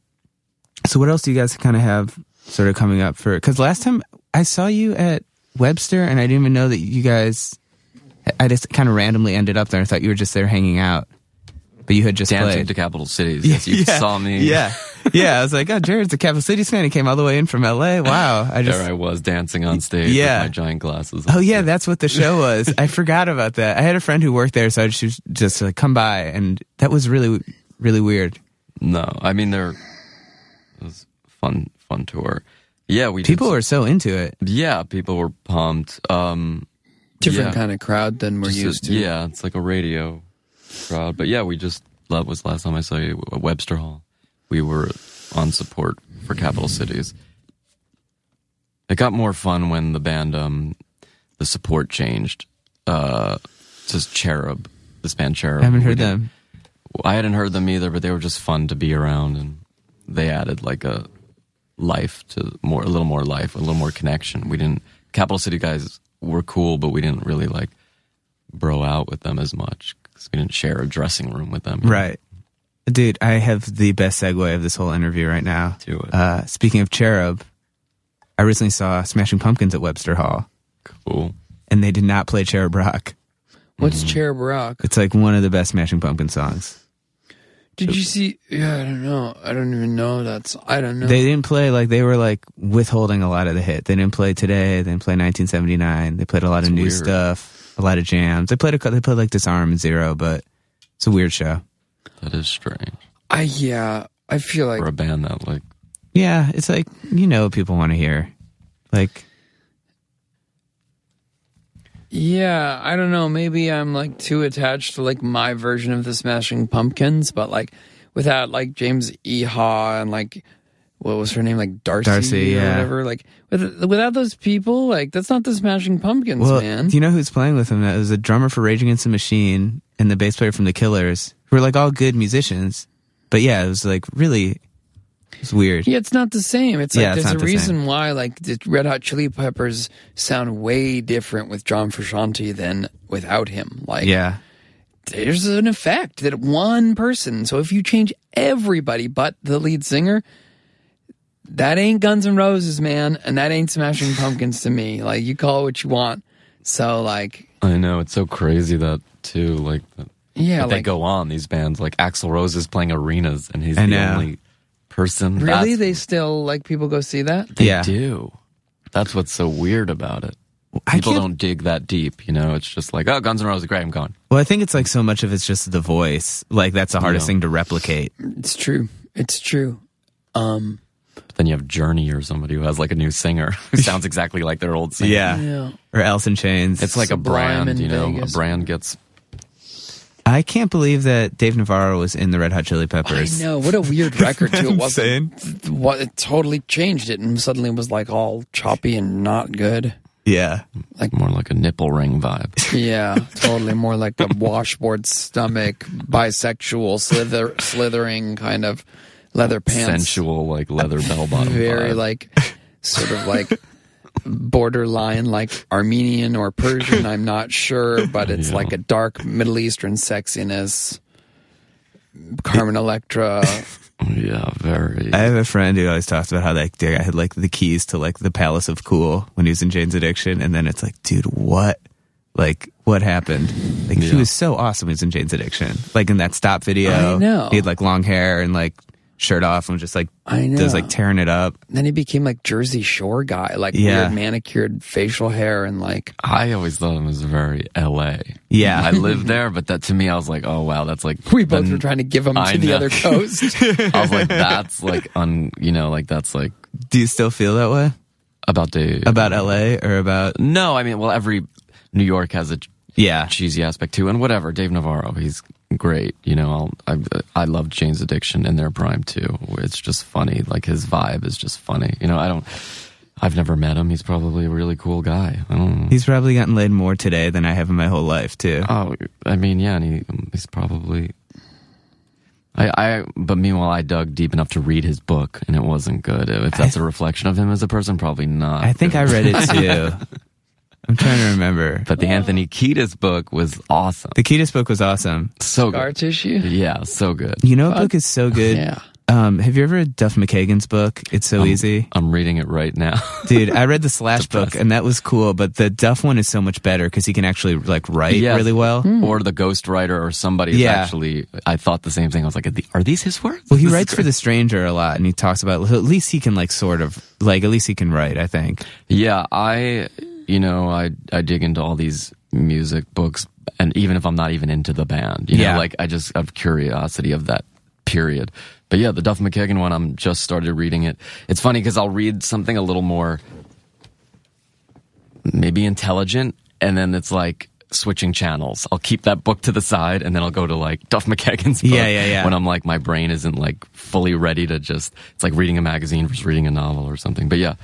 [SPEAKER 3] so what else do you guys kind of have sort of coming up for? Because last time I saw you at Webster, and I didn't even know that you guys. I just kind of randomly ended up there. I thought you were just there hanging out, but you had just
[SPEAKER 4] Dancing
[SPEAKER 3] played.
[SPEAKER 4] to capital cities. Yes, you saw me.
[SPEAKER 3] Yeah, yeah. I was like, oh, Jarrod's a Capital Cities fan. He came all the way in from L.A. Wow. I just.
[SPEAKER 4] There I was dancing on stage
[SPEAKER 3] Yeah.
[SPEAKER 4] with my giant glasses.
[SPEAKER 3] Oh yeah, that's what the show was. I forgot about that. I had a friend who worked there, so I just just like come by, and that was really really weird.
[SPEAKER 4] No, I mean they're it was fun fun tour. Yeah, we
[SPEAKER 3] People were so into it.
[SPEAKER 4] yeah, people were pumped. Um
[SPEAKER 5] Different
[SPEAKER 4] Yeah.
[SPEAKER 5] kind of crowd than we're
[SPEAKER 4] just a-
[SPEAKER 5] used to.
[SPEAKER 4] Yeah, it's like a radio crowd. But yeah, we just that was the last time I saw you at Webster Hall. We were on support for capital cities. It got more fun when the band um the support changed uh to Cherub this band Cherub.
[SPEAKER 3] I haven't heard them.
[SPEAKER 4] I hadn't heard them either, but they were just fun to be around, and they added like a life to more, a little more life, a little more connection. We didn't. Capital City guys were cool, but we didn't really like bro out with them as much because we didn't share a dressing room with them.
[SPEAKER 3] Right. Dude, I have the best segue of this whole interview right now.
[SPEAKER 4] To it.
[SPEAKER 3] Uh, speaking of Cherub, I recently saw Smashing Pumpkins at Webster Hall,
[SPEAKER 4] Cool.
[SPEAKER 3] and they did not play Cherub Rock.
[SPEAKER 5] What's Cherub Rock?
[SPEAKER 3] It's like one of the best Smashing Pumpkin songs.
[SPEAKER 5] Did you see? Yeah, I don't know. I don't even know. That's I don't know.
[SPEAKER 3] They didn't play like they were like withholding a lot of the hit. They didn't play today. They didn't play 1979. They played a lot of new
[SPEAKER 4] weird.
[SPEAKER 3] stuff, a lot of jams. They played a, they played like Disarm and Zero, but it's a weird show.
[SPEAKER 4] That is strange
[SPEAKER 5] I yeah. I feel like
[SPEAKER 4] for a band that like
[SPEAKER 3] Yeah, it's like you know what people want to hear. Like
[SPEAKER 5] Yeah, I don't know. Maybe I'm like too attached to like my version of the Smashing Pumpkins, but like without like James Iha and like what was her name, like Darcy,
[SPEAKER 3] Darcy,
[SPEAKER 5] or
[SPEAKER 3] yeah.
[SPEAKER 5] whatever. Like with, without those people, like that's not the Smashing Pumpkins,
[SPEAKER 3] Well,
[SPEAKER 5] man.
[SPEAKER 3] do you know who's playing with them? That was a drummer for Rage Against the Machine and the bass player from The Killers, who are like all good musicians. But yeah, it was like really, it's weird.
[SPEAKER 5] yeah, it's not the same. It's like
[SPEAKER 3] Yeah, it's
[SPEAKER 5] there's a
[SPEAKER 3] the
[SPEAKER 5] reason why like the Red Hot Chili Peppers sound way different with John Frusciante than without him. Like
[SPEAKER 3] Yeah,
[SPEAKER 5] there's an effect that one person. So if you change everybody but the lead singer, that ain't Guns N' Roses, man, and that ain't Smashing Pumpkins to me. Like you call it what you want. So like,
[SPEAKER 4] I know it's so crazy that too like that
[SPEAKER 5] yeah,
[SPEAKER 4] that they go on these bands like Axl Rose is playing arenas and he's
[SPEAKER 3] I
[SPEAKER 4] the
[SPEAKER 3] know.
[SPEAKER 4] only person.
[SPEAKER 5] really,
[SPEAKER 4] That's-
[SPEAKER 5] they still like people go see that.
[SPEAKER 4] they
[SPEAKER 3] Yeah.
[SPEAKER 4] do. That's what's so weird about it.
[SPEAKER 3] I
[SPEAKER 4] People
[SPEAKER 3] can't-
[SPEAKER 4] don't dig that deep, you know. It's just like, oh, Guns N' Roses, great, I'm gone.
[SPEAKER 3] Well, I think it's like so much of it's just the voice. Like that's the hardest
[SPEAKER 4] Yeah.
[SPEAKER 3] thing to replicate.
[SPEAKER 5] It's true. It's true. Um,
[SPEAKER 4] But then you have Journey or somebody who has like a new singer who sounds exactly like their old singer.
[SPEAKER 3] Yeah.
[SPEAKER 5] yeah.
[SPEAKER 3] Or Alice in Chains.
[SPEAKER 4] It's like
[SPEAKER 5] Sublime
[SPEAKER 4] a brand,
[SPEAKER 5] in
[SPEAKER 4] you know.
[SPEAKER 5] Vegas.
[SPEAKER 4] A brand gets
[SPEAKER 3] I can't believe that Dave Navarro was in the Red Hot Chili Peppers.
[SPEAKER 5] I know what a weird record too. It wasn't. What it totally changed it and suddenly was like all choppy and not good.
[SPEAKER 3] Yeah.
[SPEAKER 4] Like more like a nipple ring vibe.
[SPEAKER 5] Yeah, totally more like a washboard stomach, bisexual, slither, slithering kind of leather pants.
[SPEAKER 4] Sensual, like leather bell bottom.
[SPEAKER 5] very
[SPEAKER 4] vibe.
[SPEAKER 5] like sort of like borderline like Armenian or Persian. I'm not sure, but it's
[SPEAKER 4] Yeah.
[SPEAKER 5] like a dark Middle Eastern sexiness. Carmen Electra.
[SPEAKER 4] yeah, very.
[SPEAKER 3] I have a friend who always talks about how like the guy had like the keys to like the Palace of Cool when he was in Jane's Addiction, and then it's like, dude, what? Like, what happened? Like, he was so awesome. He was in Jane's Addiction, like in that stop video.
[SPEAKER 5] I know.
[SPEAKER 3] he had like long hair and like shirt off and was just like,
[SPEAKER 5] I know.
[SPEAKER 3] does like tearing it up.
[SPEAKER 5] then he became like Jersey Shore guy, like
[SPEAKER 3] Yeah.
[SPEAKER 5] weird manicured facial hair and like
[SPEAKER 4] I always thought him as very L.A.
[SPEAKER 3] Yeah.
[SPEAKER 4] I lived there, but that to me, I was like, oh wow, that's like
[SPEAKER 5] we both
[SPEAKER 4] the-
[SPEAKER 5] were trying to give him
[SPEAKER 4] I
[SPEAKER 5] to the other coast.
[SPEAKER 4] I was like, that's like un, you know, like that's like
[SPEAKER 3] Do you still feel that way
[SPEAKER 4] about the
[SPEAKER 3] about LA or about?
[SPEAKER 4] No, I mean, well, every New York has a
[SPEAKER 3] Yeah,
[SPEAKER 4] cheesy aspect too, and whatever. Dave Navarro, he's great. You know, I'll, I I love Jane's Addiction in their prime too. It's just funny. Like his vibe is just funny. You know, I don't. I've never met him. He's probably a really cool guy. I don't know.
[SPEAKER 3] he's probably gotten laid more today than I have in my whole life too.
[SPEAKER 4] Oh, I mean, yeah, and he, he's probably. I, I, but meanwhile, I dug deep enough to read his book, and it wasn't good. If that's a reflection of him as a person, probably not.
[SPEAKER 3] I think I read it too. I'm trying to remember.
[SPEAKER 4] But the Anthony Kiedis book was awesome.
[SPEAKER 3] The Kiedis book was awesome.
[SPEAKER 4] So
[SPEAKER 5] Scar
[SPEAKER 4] good.
[SPEAKER 5] tissue.
[SPEAKER 4] Yeah, so good.
[SPEAKER 3] You know, what
[SPEAKER 5] Fun.
[SPEAKER 3] book is so good.
[SPEAKER 5] Yeah.
[SPEAKER 3] Um, have you ever read Duff McKagan's book? It's so
[SPEAKER 4] Um,
[SPEAKER 3] easy,
[SPEAKER 4] I'm reading it right now.
[SPEAKER 3] dude. I read the Slash book, and that was cool. But the Duff one is so much better because he can actually like write
[SPEAKER 4] Yes.
[SPEAKER 3] really well.
[SPEAKER 4] or the ghostwriter or somebody is
[SPEAKER 3] Yeah.
[SPEAKER 4] actually I thought the same thing. I was like, "Are these his words?
[SPEAKER 3] Well, he
[SPEAKER 4] This
[SPEAKER 3] writes for. The Stranger a lot, and he talks about at least he can like sort of like at least he can write. I think.
[SPEAKER 4] Yeah, I you know, I I dig into all these music books and even if I'm not even into the band, you
[SPEAKER 3] Yeah.
[SPEAKER 4] know, like I just have curiosity of that period. But yeah, the Duff McKagan one, I'm just started reading it. It's funny because I'll read something a little more maybe intelligent and then it's like switching channels. I'll keep that book to the side and then I'll go to like Duff McKagan's book
[SPEAKER 3] Yeah, yeah, yeah.
[SPEAKER 4] when I'm like my brain isn't like fully ready to just it's like reading a magazine versus reading a novel or something. But yeah,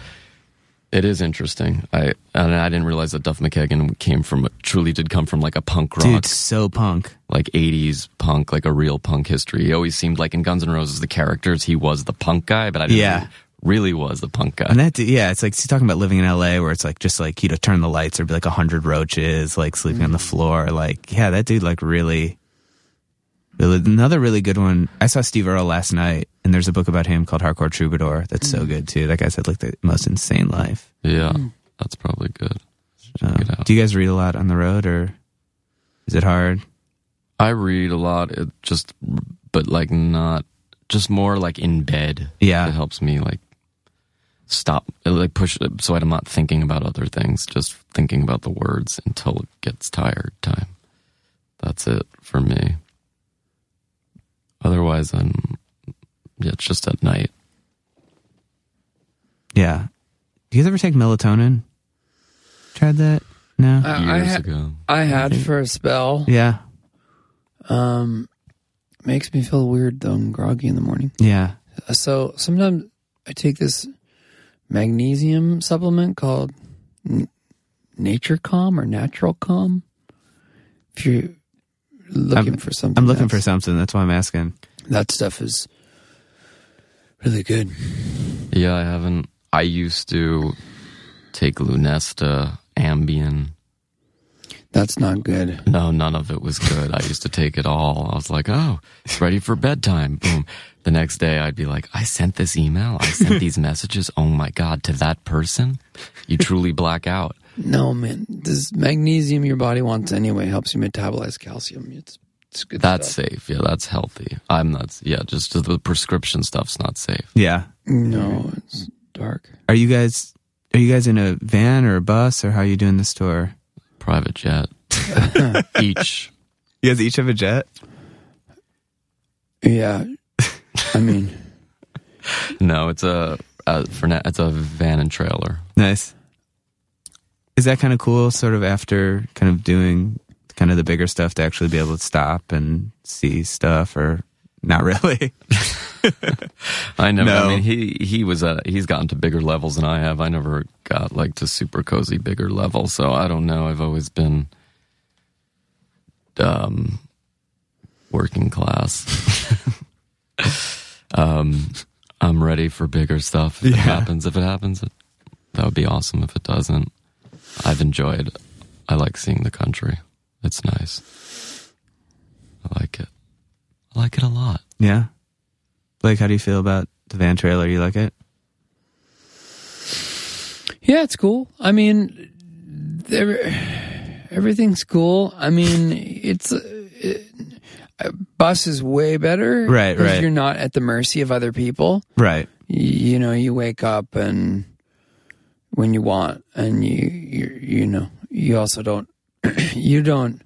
[SPEAKER 4] It is interesting. I and I didn't realize that Duff McKagan came from truly did come from like a punk rock,
[SPEAKER 3] Dude, so punk.
[SPEAKER 4] like '80s punk, like a real punk history. He always seemed like in Guns N' Roses, the characters he was the punk guy, but I didn't
[SPEAKER 3] Yeah.
[SPEAKER 4] really was the punk guy.
[SPEAKER 3] And that, yeah, it's like he's talking about living in LA where it's like just like he'd turn the lights, there'd be like a hundred roaches, like sleeping on the mm. floor. Like, yeah, that dude, like really- another really good one. I saw Steve Earle last night, and there's a book about him called Hardcore Troubadour that's so mm. good too. That guy's had like the most insane life.
[SPEAKER 4] yeah, mm. that's probably good.
[SPEAKER 3] Um, do you guys read a lot on the road, or is it hard?
[SPEAKER 4] I read a lot, it just but like not just more like in bed.
[SPEAKER 3] Yeah.
[SPEAKER 4] it helps me like stop, uh, like push, uh, so I'm not thinking about other things, just thinking about the words until it gets tired time. That's it for me. Otherwise, I'm yeah, it's just at night.
[SPEAKER 3] Yeah. Do you guys ever take melatonin? Tried that? No.
[SPEAKER 5] I, I,
[SPEAKER 4] Years
[SPEAKER 5] ha-
[SPEAKER 4] ago,
[SPEAKER 5] I had for a spell.
[SPEAKER 3] yeah.
[SPEAKER 5] Um, makes me feel weird though. I'm groggy in the morning.
[SPEAKER 3] Yeah.
[SPEAKER 5] Uh, So sometimes I take this magnesium supplement called N- Nature Calm or Natural Calm. If you're looking
[SPEAKER 3] I'm-
[SPEAKER 5] for something,
[SPEAKER 3] I'm looking for something. That's why I'm asking.
[SPEAKER 5] that stuff is really good.
[SPEAKER 4] yeah, I haven't. I used to take Lunesta, Ambien.
[SPEAKER 5] That's not good.
[SPEAKER 4] No, none of it was good. I used to take it all. I was like, oh, it's ready for bedtime. Boom. The next day, I'd be like, I sent this email. I sent these messages. Oh my God, to that person? You truly black out.
[SPEAKER 5] No man, this magnesium your body wants anyway helps you metabolize calcium. It's it's good.
[SPEAKER 4] That's
[SPEAKER 5] stuff.
[SPEAKER 4] safe. Yeah, that's healthy. I'm not, yeah, just the prescription stuff's not safe.
[SPEAKER 3] Yeah.
[SPEAKER 5] no, it's dark.
[SPEAKER 3] Are you guys are you guys in a van or a bus or how are you doing this tour?
[SPEAKER 4] Private jet. Each.
[SPEAKER 3] You guys each have a jet?
[SPEAKER 5] Yeah, I mean,
[SPEAKER 4] No, it's a, uh, for now, it's a van and trailer.
[SPEAKER 3] Nice. Is that kind of cool sort of after kind of doing kind of the bigger stuff to actually be able to stop and see stuff or not really?
[SPEAKER 4] I never.
[SPEAKER 3] No.
[SPEAKER 4] I mean, he he was uh he's gotten to bigger levels than I have. I never got like to super cozy bigger level, so I don't know. I've always been um working class. um, I'm ready for bigger stuff. If it happens, if it happens, that would be awesome. If it doesn't, I've enjoyed. I like seeing the country. It's nice. I like it. I like it a lot.
[SPEAKER 3] yeah. Blake, how do you feel about the van trailer? You like it?
[SPEAKER 5] yeah, it's cool. I mean, there, everything's cool. I mean, it's uh, it, a bus is way better,
[SPEAKER 3] Right,
[SPEAKER 5] 'cause
[SPEAKER 3] right.
[SPEAKER 5] You're not at the mercy of other people.
[SPEAKER 3] Right.
[SPEAKER 5] you know you wake up and when you want and you you you know you also don't you don't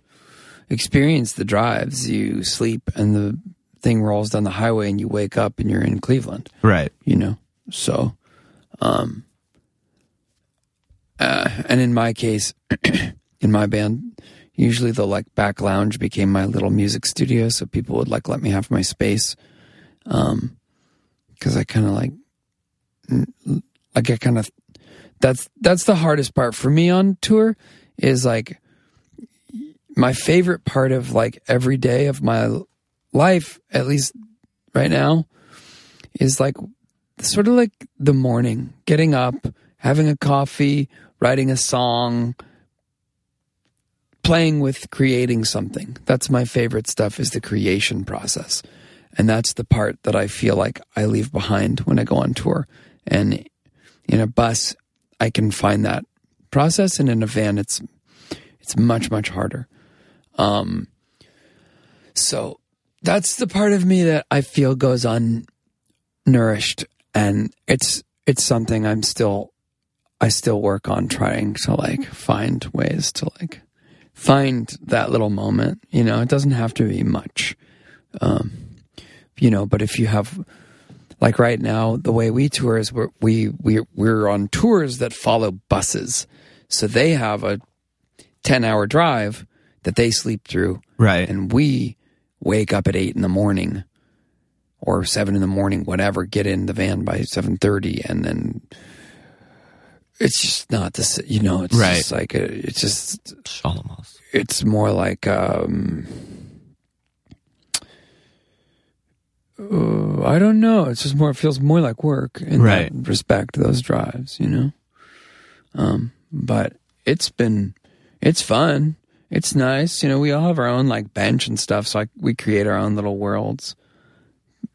[SPEAKER 5] experience the drives. You sleep and the thing rolls down the highway and you wake up and you're in Cleveland.
[SPEAKER 3] Right.
[SPEAKER 5] you know? So um uh, and in my case in my band usually the like back lounge became my little music studio so people would like let me have my space um because i kind of like like i kind of that's that's the hardest part for me on tour is like my favorite part of like every day of my life at least right now is like sort of like the morning, getting up, having a coffee, writing a song, playing with creating something. That's my favorite stuff is the creation process. And that's the part that I feel like I leave behind when I go on tour. And in a bus, I can find that process and in a van it's it's much much harder. Um so that's the part of me that I feel goes unnourished and it's it's something I'm still I still work on trying to like find ways to like find that little moment. You know, it doesn't have to be much. Um, you know, but if you have like right now, the way we tour is we're, we we we're on tours that follow buses, so they have a ten hour drive that they sleep through,
[SPEAKER 3] Right.
[SPEAKER 5] and we wake up at eight in the morning or seven in the morning, whatever, get in the van by seven thirty, and then it's just not the you know it's
[SPEAKER 1] Right.
[SPEAKER 5] just like a, it's just
[SPEAKER 4] Shalomos.
[SPEAKER 5] it's more like um uh, I don't know. It's just more. It feels more like work in
[SPEAKER 1] Right.
[SPEAKER 5] that respect. Those drives, you know. Um, but it's been, it's fun. It's nice. You know, we all have our own like bench and stuff. So I, we create our own little worlds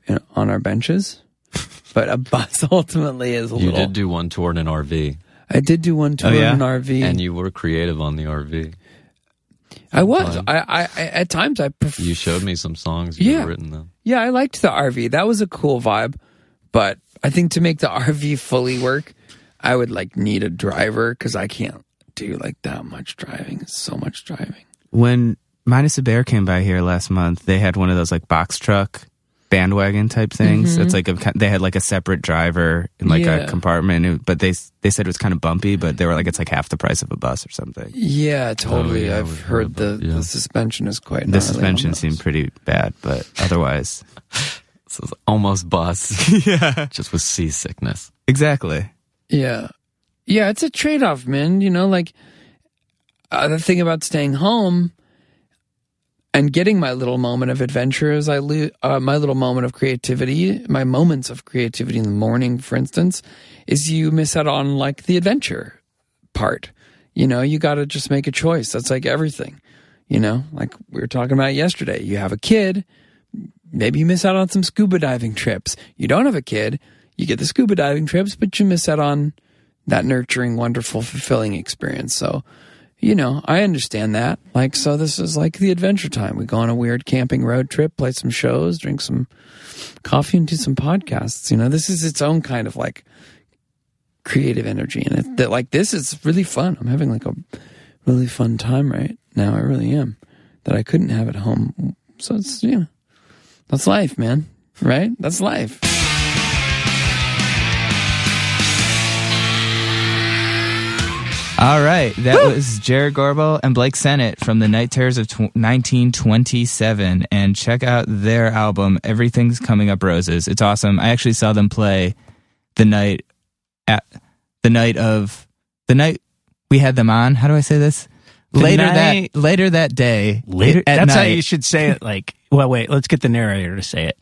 [SPEAKER 5] you know, on our benches. But a bus ultimately is a
[SPEAKER 4] You
[SPEAKER 5] little.
[SPEAKER 4] did do one tour in an RV,
[SPEAKER 5] I did do one tour
[SPEAKER 1] Oh, yeah?
[SPEAKER 5] in an RV.
[SPEAKER 4] and you were creative on the RV.
[SPEAKER 5] I was. I, I, I at times I prefer.
[SPEAKER 4] You showed me some songs you
[SPEAKER 5] Yeah.
[SPEAKER 4] had written them.
[SPEAKER 5] Yeah, I liked the RV. That was a cool vibe. But I think to make the RV fully work, I would like need a driver because I can't do like that much driving. It's so much driving.
[SPEAKER 1] When Minus a Bear came by here last month, they had one of those like box truck bandwagon type things. It's like a, they had like a separate driver in like
[SPEAKER 5] Mm-hmm. Yeah.
[SPEAKER 1] a compartment, but they they said it was kind of bumpy, but they were like it's like half the price of a bus or something.
[SPEAKER 5] Yeah, totally.
[SPEAKER 4] Oh, yeah,
[SPEAKER 5] I've
[SPEAKER 4] we've
[SPEAKER 5] heard
[SPEAKER 4] heard
[SPEAKER 5] the,
[SPEAKER 4] yeah.
[SPEAKER 5] the suspension is quite
[SPEAKER 1] The suspension
[SPEAKER 5] those.
[SPEAKER 1] seemed pretty bad, but otherwise,
[SPEAKER 4] So it's almost bus,
[SPEAKER 1] yeah,
[SPEAKER 4] just with seasickness.
[SPEAKER 1] exactly.
[SPEAKER 5] Yeah. Yeah, it's a trade off, man. You know, like uh, the thing about staying home and getting my little moment of adventure is I lo- uh, my little moment of creativity, my moments of creativity in the morning, for instance, is you miss out on like the adventure part. You know, you got to just make a choice. That's like everything. You know, like we were talking about yesterday. You have a kid, maybe you miss out on some scuba diving trips. You don't have a kid, you get the scuba diving trips, but you miss out on that nurturing, wonderful, fulfilling experience. So, you know, I understand that. Like, so this is like the adventure time. We go on a weird camping road trip, play some shows, drink some coffee, and do some podcasts. You know, this is its own kind of like creative energy. And it, that, like, this is really fun. I'm having like a really fun time right now. I really am. That I couldn't have at home. So it's, you know, that's life, man. Right? That's life.
[SPEAKER 1] All right, that was Jarrod Gorbel and Blake Sennett from the Night Terrors of tw- 1927, and check out their album Everything's Coming Up Roses. It's awesome. I actually saw them play the night at the night of the night we had them on. How do I say this?
[SPEAKER 2] The
[SPEAKER 1] later
[SPEAKER 2] night-
[SPEAKER 1] that later that day.
[SPEAKER 2] Later,
[SPEAKER 1] at
[SPEAKER 2] that's how you should say it. Like, well, wait, let's get the narrator to say it.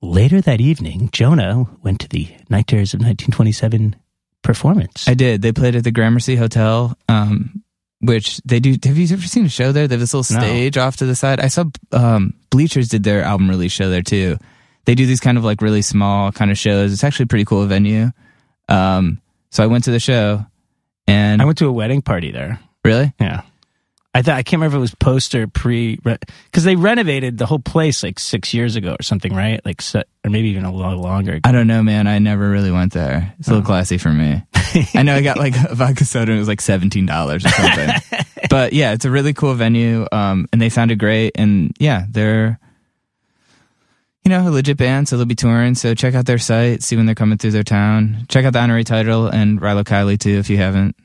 [SPEAKER 2] Later that evening, Jonah went to the Night Terrors of 1927 performance.
[SPEAKER 1] I did. They played at the Gramercy Hotel, um, which they do. Have you ever seen a show there? They have this little
[SPEAKER 2] No.
[SPEAKER 1] stage off to the side. I saw um, Bleachers did their album release show there too. They do these kind of like really small kind of shows. It's actually a pretty cool venue. Um, so I went to the show, and
[SPEAKER 2] I went to a wedding party there.
[SPEAKER 1] really,
[SPEAKER 2] Yeah. I thought I can't remember if it was post or pre because they renovated the whole place like six years ago or something, right? Like, se- or maybe even a lot longer.
[SPEAKER 1] I don't know, man. I never really went there. It's a
[SPEAKER 2] Oh.
[SPEAKER 1] little classy for me. I know I got like a vodka soda and it was like seventeen dollars or something. but yeah, it's a really cool venue, um, and they sounded great. And yeah, they're you know a legit band, so they'll be touring. So check out their site, see when they're coming through their town. Check out the honorary title and Rilo Kiley too if you haven't.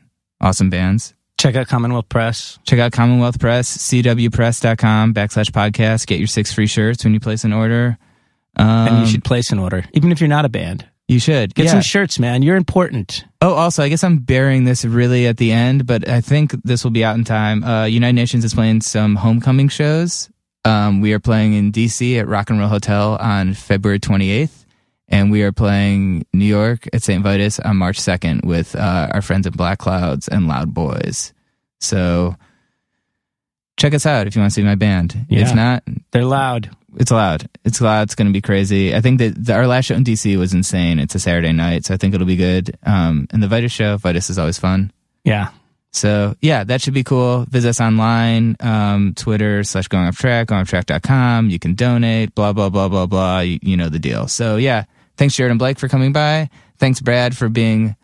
[SPEAKER 1] Awesome bands.
[SPEAKER 2] Check out Commonwealth Press.
[SPEAKER 1] Check out Commonwealth Press, cwpress.com backslash podcast. Get your six free shirts when you place an order. Um,
[SPEAKER 2] and you should place an order, even if you're not a band.
[SPEAKER 1] You should.
[SPEAKER 2] Get
[SPEAKER 1] Yeah.
[SPEAKER 2] some shirts, man. You're important.
[SPEAKER 1] Oh, also, I guess I'm burying this really at the end, but I think this will be out in time. Uh, United Nations is playing some homecoming shows. Um, we are playing in DC at Rock and Roll Hotel on February 28th, and we are playing New York at St. Vitus on March 2nd with uh, our friends at Black Clouds and Loud Boys. So check us out if you want to see my band.
[SPEAKER 2] Yeah.
[SPEAKER 1] If not,
[SPEAKER 2] They're loud.
[SPEAKER 1] it's loud. It's loud. It's going to be crazy. I think that the, our last show in DC was insane. It's a Saturday night, so I think it'll be good. Um, and the Vitus show, Vitus is always fun.
[SPEAKER 2] Yeah.
[SPEAKER 1] So yeah, that should be cool. Visit us online, um, Twitter slash going off track, goingofftrack.com. You can donate, blah, blah, blah, blah, blah. You, you know the deal. So yeah, thanks Jarrod and Blake for coming by. Thanks Brad for being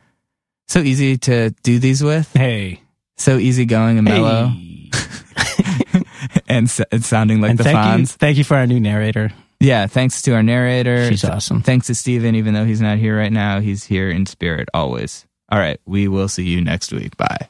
[SPEAKER 1] so easy to do these with.
[SPEAKER 2] Hey.
[SPEAKER 1] So easygoing and mellow
[SPEAKER 2] Hey.
[SPEAKER 1] and, s- and sounding like
[SPEAKER 2] and
[SPEAKER 1] the
[SPEAKER 2] thank you,
[SPEAKER 1] Fonz.
[SPEAKER 2] thank you for our new narrator.
[SPEAKER 1] Yeah, thanks to our narrator.
[SPEAKER 2] She's awesome.
[SPEAKER 1] Thanks to Steven, even though he's not here right now, he's here in spirit always. All right, we will see you next week. Bye.